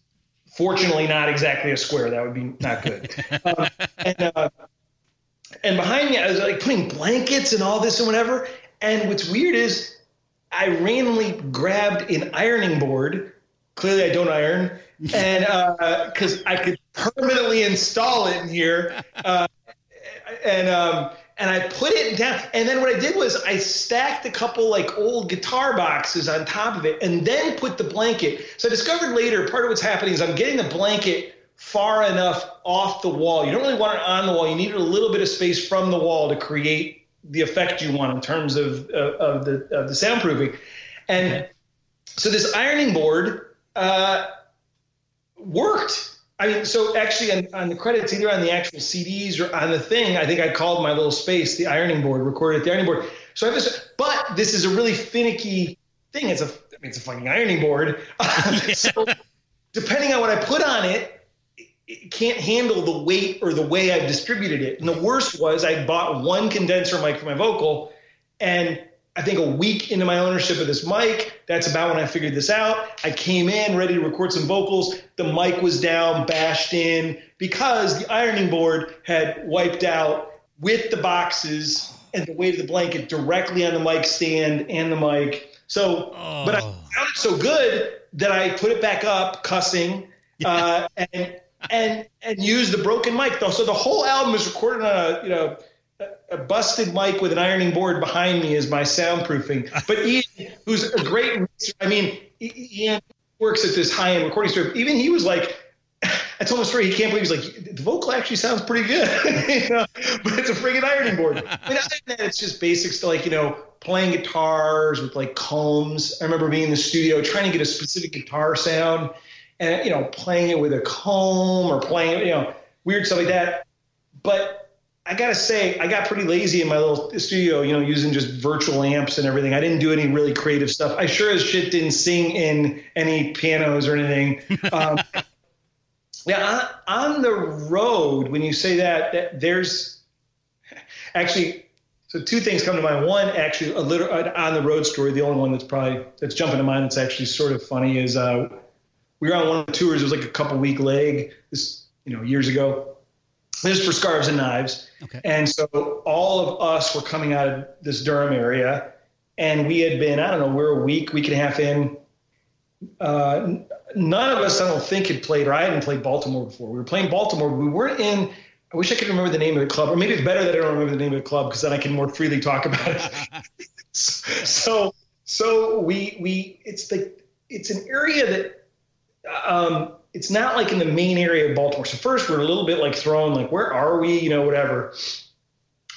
Fortunately, not exactly a square. That would be not good. um, and, uh, and behind me, I was like putting blankets and all this and whatever. And what's weird is I randomly grabbed an ironing board. Clearly, I don't iron, and because uh, I could permanently install it in here, uh, and um, and I put it down. And then what I did was I stacked a couple like old guitar boxes on top of it and then put the blanket. So I discovered later part of what's happening is I'm getting the blanket far enough off the wall. You don't really want it on the wall. You need a little bit of space from the wall to create the effect you want in terms of, of the of the soundproofing. And so this ironing board uh, worked I mean, so actually on, on, the credits, either on the actual CDs or on the thing, I think I called my little space the ironing board, recorded at the ironing board. So I have this, but this is a really finicky thing. It's a, I mean, it's a fucking ironing board. so depending on what I put on it, it can't handle the weight or the way I've distributed it. And the worst was I bought one condenser mic for my vocal and I think a week into my ownership of this mic, that's about when I figured this out. I came in ready to record some vocals. The mic was down, bashed in, because the ironing board had wiped out with the boxes and the weight of the blanket directly on the mic stand and the mic. So, oh. but I oh. found it so good that I put it back up, cussing, uh, and and and used the broken mic though. So the whole album is recorded on a you know a busted mic with an ironing board behind me is my soundproofing. But Ian, who's a great, I mean, Ian works at this high end recording studio. Even he was like, I told him a story. He can't believe he's like, the vocal actually sounds pretty good, you know? but it's a friggin' ironing board. Mean, other than that, it's just basics to like, you know, playing guitars with like combs. I remember being in the studio trying to get a specific guitar sound and, you know, playing it with a comb or playing you know, weird stuff like that. But I gotta say, I got pretty lazy in my little studio, you know, using just virtual amps and everything. I didn't do any really creative stuff. I sure as shit didn't sing in any pianos or anything. Um, yeah, on, the road, when you say that, that, there's actually so two things come to mind. One, actually, a little uh, on the road story. The only one that's probably that's jumping to mind that's actually sort of funny is uh, we were on one of the tours. It was like a couple week leg, this you know years ago this is for scarves and knives. Okay. And so all of us were coming out of this Durham area, and we had been, I don't know, we're a week, week and a half in. Uh, none of us, I don't think, had played, or I hadn't played Baltimore before. We were playing Baltimore. We weren't in, I wish I could remember the name of the club, or maybe it's better that I don't remember the name of the club because then I can more freely talk about it. so, so we, we, it's the, it's an area that, um, it's not like in the main area of Baltimore. So first we're a little bit like thrown, like where are we? You know, whatever.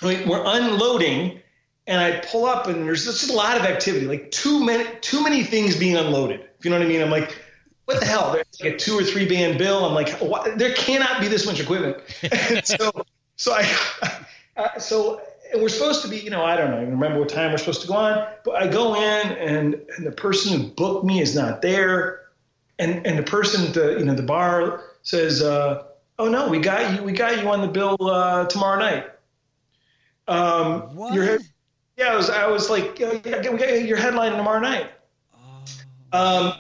We're unloading, and I pull up, and there's just a lot of activity, like too many too many things being unloaded. If you know what I mean? I'm like, what the hell? There's like a two or three band bill. I'm like, what? there cannot be this much equipment. so so I uh, so we're supposed to be, you know, I don't know, remember what time we're supposed to go on, but I go in and, and the person who booked me is not there and and the person at the you know the bar says, uh, "Oh no, we got you. We got you on the bill uh, tomorrow night." Um, What? Your, yeah, I was. I was like, "Yeah, we got your headline tomorrow night." Um,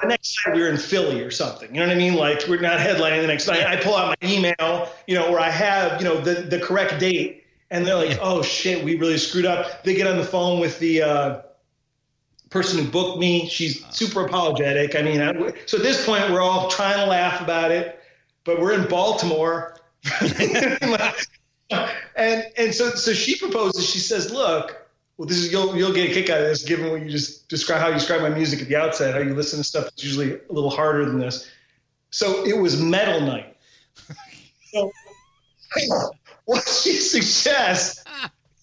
the next night we were in Philly or something. You know what I mean? Like we're not headlining the next night. I pull out my email, you know, where I have, you know, the, the correct date. And they're like, oh shit, we really screwed up. They get on the phone with the uh, person who booked me. She's super apologetic. I mean, I, so at this point, we're all trying to laugh about it, but we're in Baltimore. and and so so she proposes. She says, "Look, well, this is you'll you'll get a kick out of this, given what you just describe how you describe my music at the outset. How you listen to stuff that's usually a little harder than this. So it was metal night. so what she suggests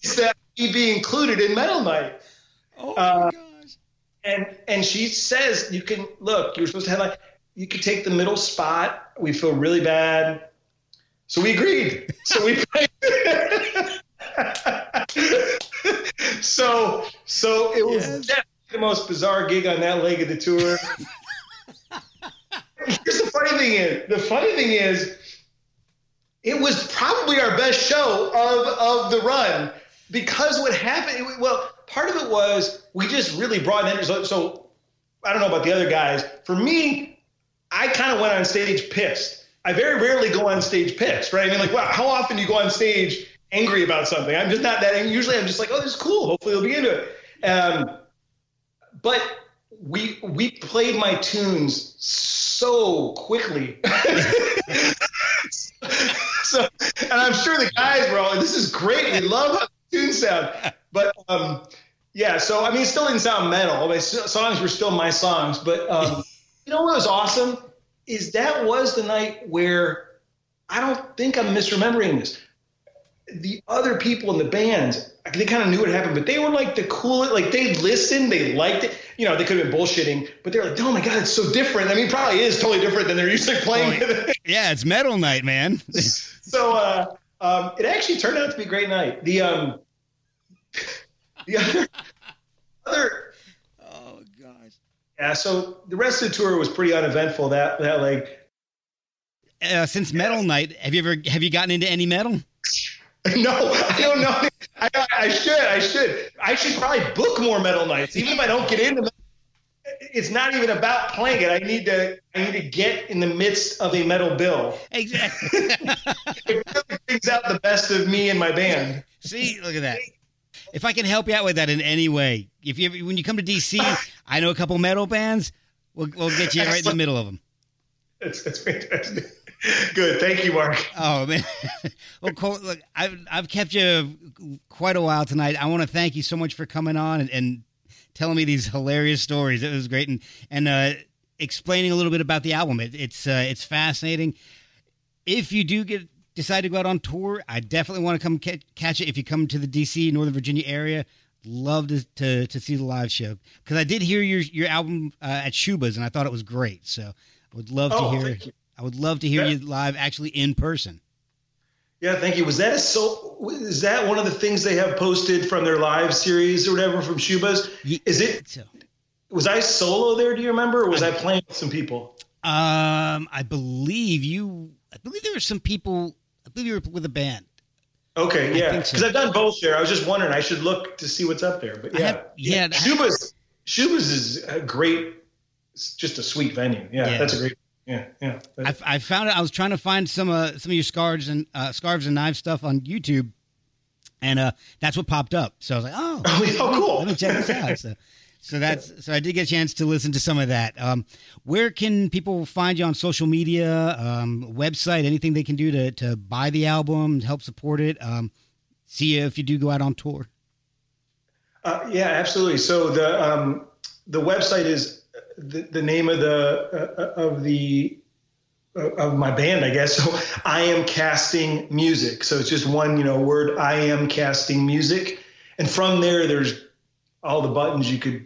is that he be included in metal night. Oh Uh, and and she says you can look. You're supposed to have like You can take the middle spot. We feel really bad, so we agreed. So we played. so so it was Yes. definitely the most bizarre gig on that leg of the tour. Here's the funny thing is the funny thing is it was probably our best show of of the run because what happened well part of it was we just really brought in. So, so i don't know about the other guys. For me i kind of went on stage pissed. I very rarely go on stage pissed right? I mean like wow how often do you go on stage angry about something? I'm just not that angry. usually i'm just like oh this is cool. Hopefully they'll be into it. Um, but we we played my tunes so quickly. So and i'm sure the guys were all like, this is great. We love how the tunes sound but um yeah so i mean it still didn't sound metal my songs were still my songs but um you know what was awesome is that was the night where i don't think i'm misremembering this the other people in the band, they kind of knew what happened, but they were like the coolest. Like they listened, they liked it. You know, they could have been bullshitting, but they're like, "Oh my god, it's so different." I mean, it probably is totally different than they're usually playing. Yeah, it's metal night, man. so uh, um, it actually turned out to be a great night. The um, the other other oh gosh. yeah. So the rest of the tour was pretty uneventful. That that like Uh, since metal night, have you ever have you gotten into any metal? No, I don't know. I, I should. I should. I should probably book more metal nights, even if I don't get into. It's not even about playing it. I need to. I need to get in the midst of a metal bill. Exactly. It really brings out the best of me and my band. See, look at that. If I can help you out with that in any way, if you when you come to DC, I know a couple metal bands. We'll we'll get you right in the middle of them. It's it's fantastic. Good. Thank you, Mark. Oh man, well, Cole, look, I've I've kept you quite a while tonight. I want to thank you so much for coming on and, and telling me these hilarious stories. It was great and and uh, explaining a little bit about the album. It, it's uh, it's fascinating. If you do get decide to go out on tour, I definitely want to come ca- catch it. If you come to the DC Northern Virginia area, love to to, to see the live show because I did hear your your album uh, at Schubas and I thought it was great. So I would love to Oh, hear. I would love to hear Yeah. you live, actually in person. Yeah, thank you. Was that a so? Is that one of the things they have posted from their live series or whatever from Schubas? Is it? So, Was I solo there? Do you remember? Or was I playing with some people? um, I believe you. I believe there were some people. Believe you were with a band. Okay, yeah, think so. because I've done both there. I was just wondering. I should look to see what's up there. But yeah, have- yeah, Schubas Schubas is a great. Just a sweet venue. Yeah, Yeah. that's a great. Yeah, yeah. I, I found it. I was trying to find some uh, some of your scarves and uh, scarves and knives stuff on YouTube, and uh, that's what popped up. So I was like, oh, Oh, oh, cool. let me check this out. So, so that's so I did get a chance to listen to some of that. Um, where can people find you on social media, um, website, anything they can do to to buy the album, help support it, um, see you if you do go out on tour. Uh, yeah, absolutely. So the um, the website is the, the name of the uh, of the uh, of my band, I guess. So I am casting music. So it's just one, you know, word. I am casting music, and from there, there's all the buttons you could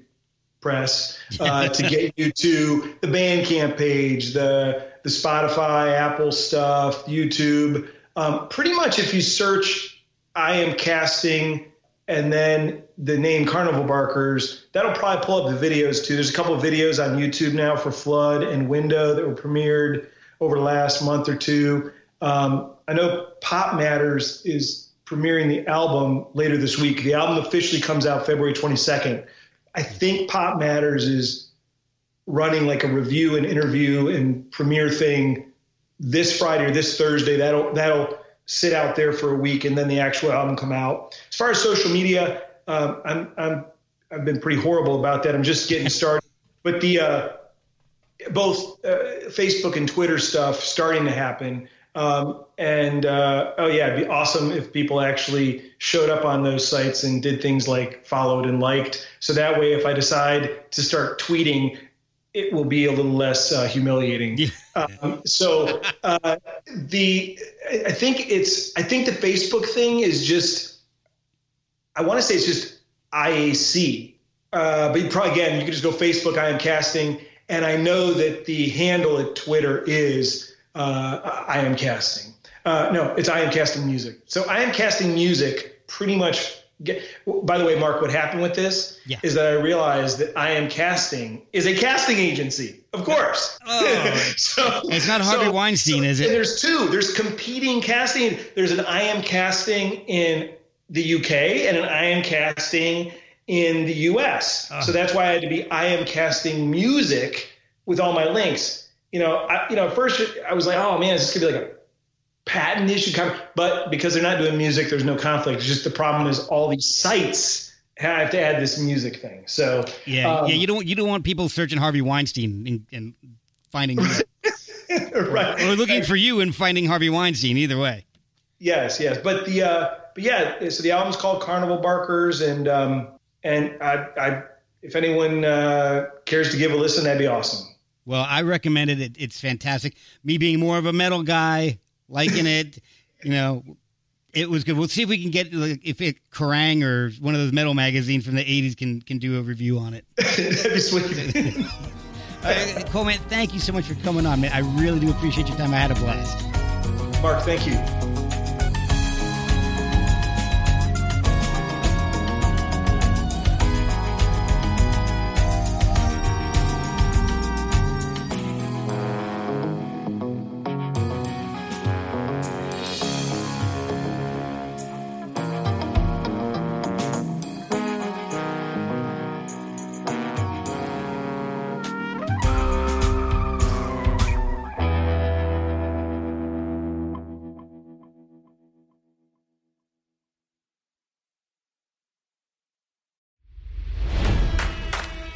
press uh, to get you to the Bandcamp page, the the Spotify, Apple stuff, YouTube. Um, pretty much, if you search "I am casting" and then the name Carnival Barkers, that'll probably pull up the videos too. There's a couple of videos on YouTube now for Flood and Window that were premiered over the last month or two. Um, I know Pop Matters is premiering the album later this week. The album officially comes out February 22nd. I think Pop Matters is running like a review and interview and premiere thing this Friday or this Thursday. That'll that'll sit out there for a week and then the actual album come out. As far as social media, um, I'm I'm I've been pretty horrible about that. I'm just getting started, but the uh, both uh, Facebook and Twitter stuff starting to happen. Um, and uh, oh yeah, it'd be awesome if people actually showed up on those sites and did things like followed and liked. So that way, if I decide to start tweeting, it will be a little less uh, humiliating. Um, so uh, the I think it's I think the Facebook thing is just I want to say it's just IAC, uh, but probably again you can just go Facebook I am casting, and I know that the handle at Twitter is uh, I am casting. Uh, no, it's I am casting music. So I am casting music pretty much. Get, by the way, Mark, what happened with this Yeah. is that I realized that I am casting is a casting agency, of course. Oh. so It's not Harvey Weinstein, is it? and There's two. There's competing casting. There's an I am casting in the UK and an I am casting in the US. Ah. So that's why I had to be I am casting music with all my links. You know, I, you know, at first I was like, oh man, this gonna be like a patent issue? But because they're not doing music, there's no conflict. It's just the problem is all these sites have to add this music thing. So Yeah, um, yeah. You don't you don't want people searching Harvey Weinstein and, and finding right. or looking for you and finding Harvey Weinstein. Either way. Yes, yes, but the uh, but yeah, so the album's called Carnival Barkers, and um, and I, I if anyone uh, cares to give a listen, that'd be awesome. Well, I recommend it. it. It's fantastic. Me being more of a metal guy, liking it, you know, it was good. We'll see if we can get like, if it Kerrang or one of those metal magazines from the '80s can can do a review on it. that'd be sweet. Uh, Coleman, thank you so much for coming on, man. I really do appreciate your time. I had a blast. Mark, thank you.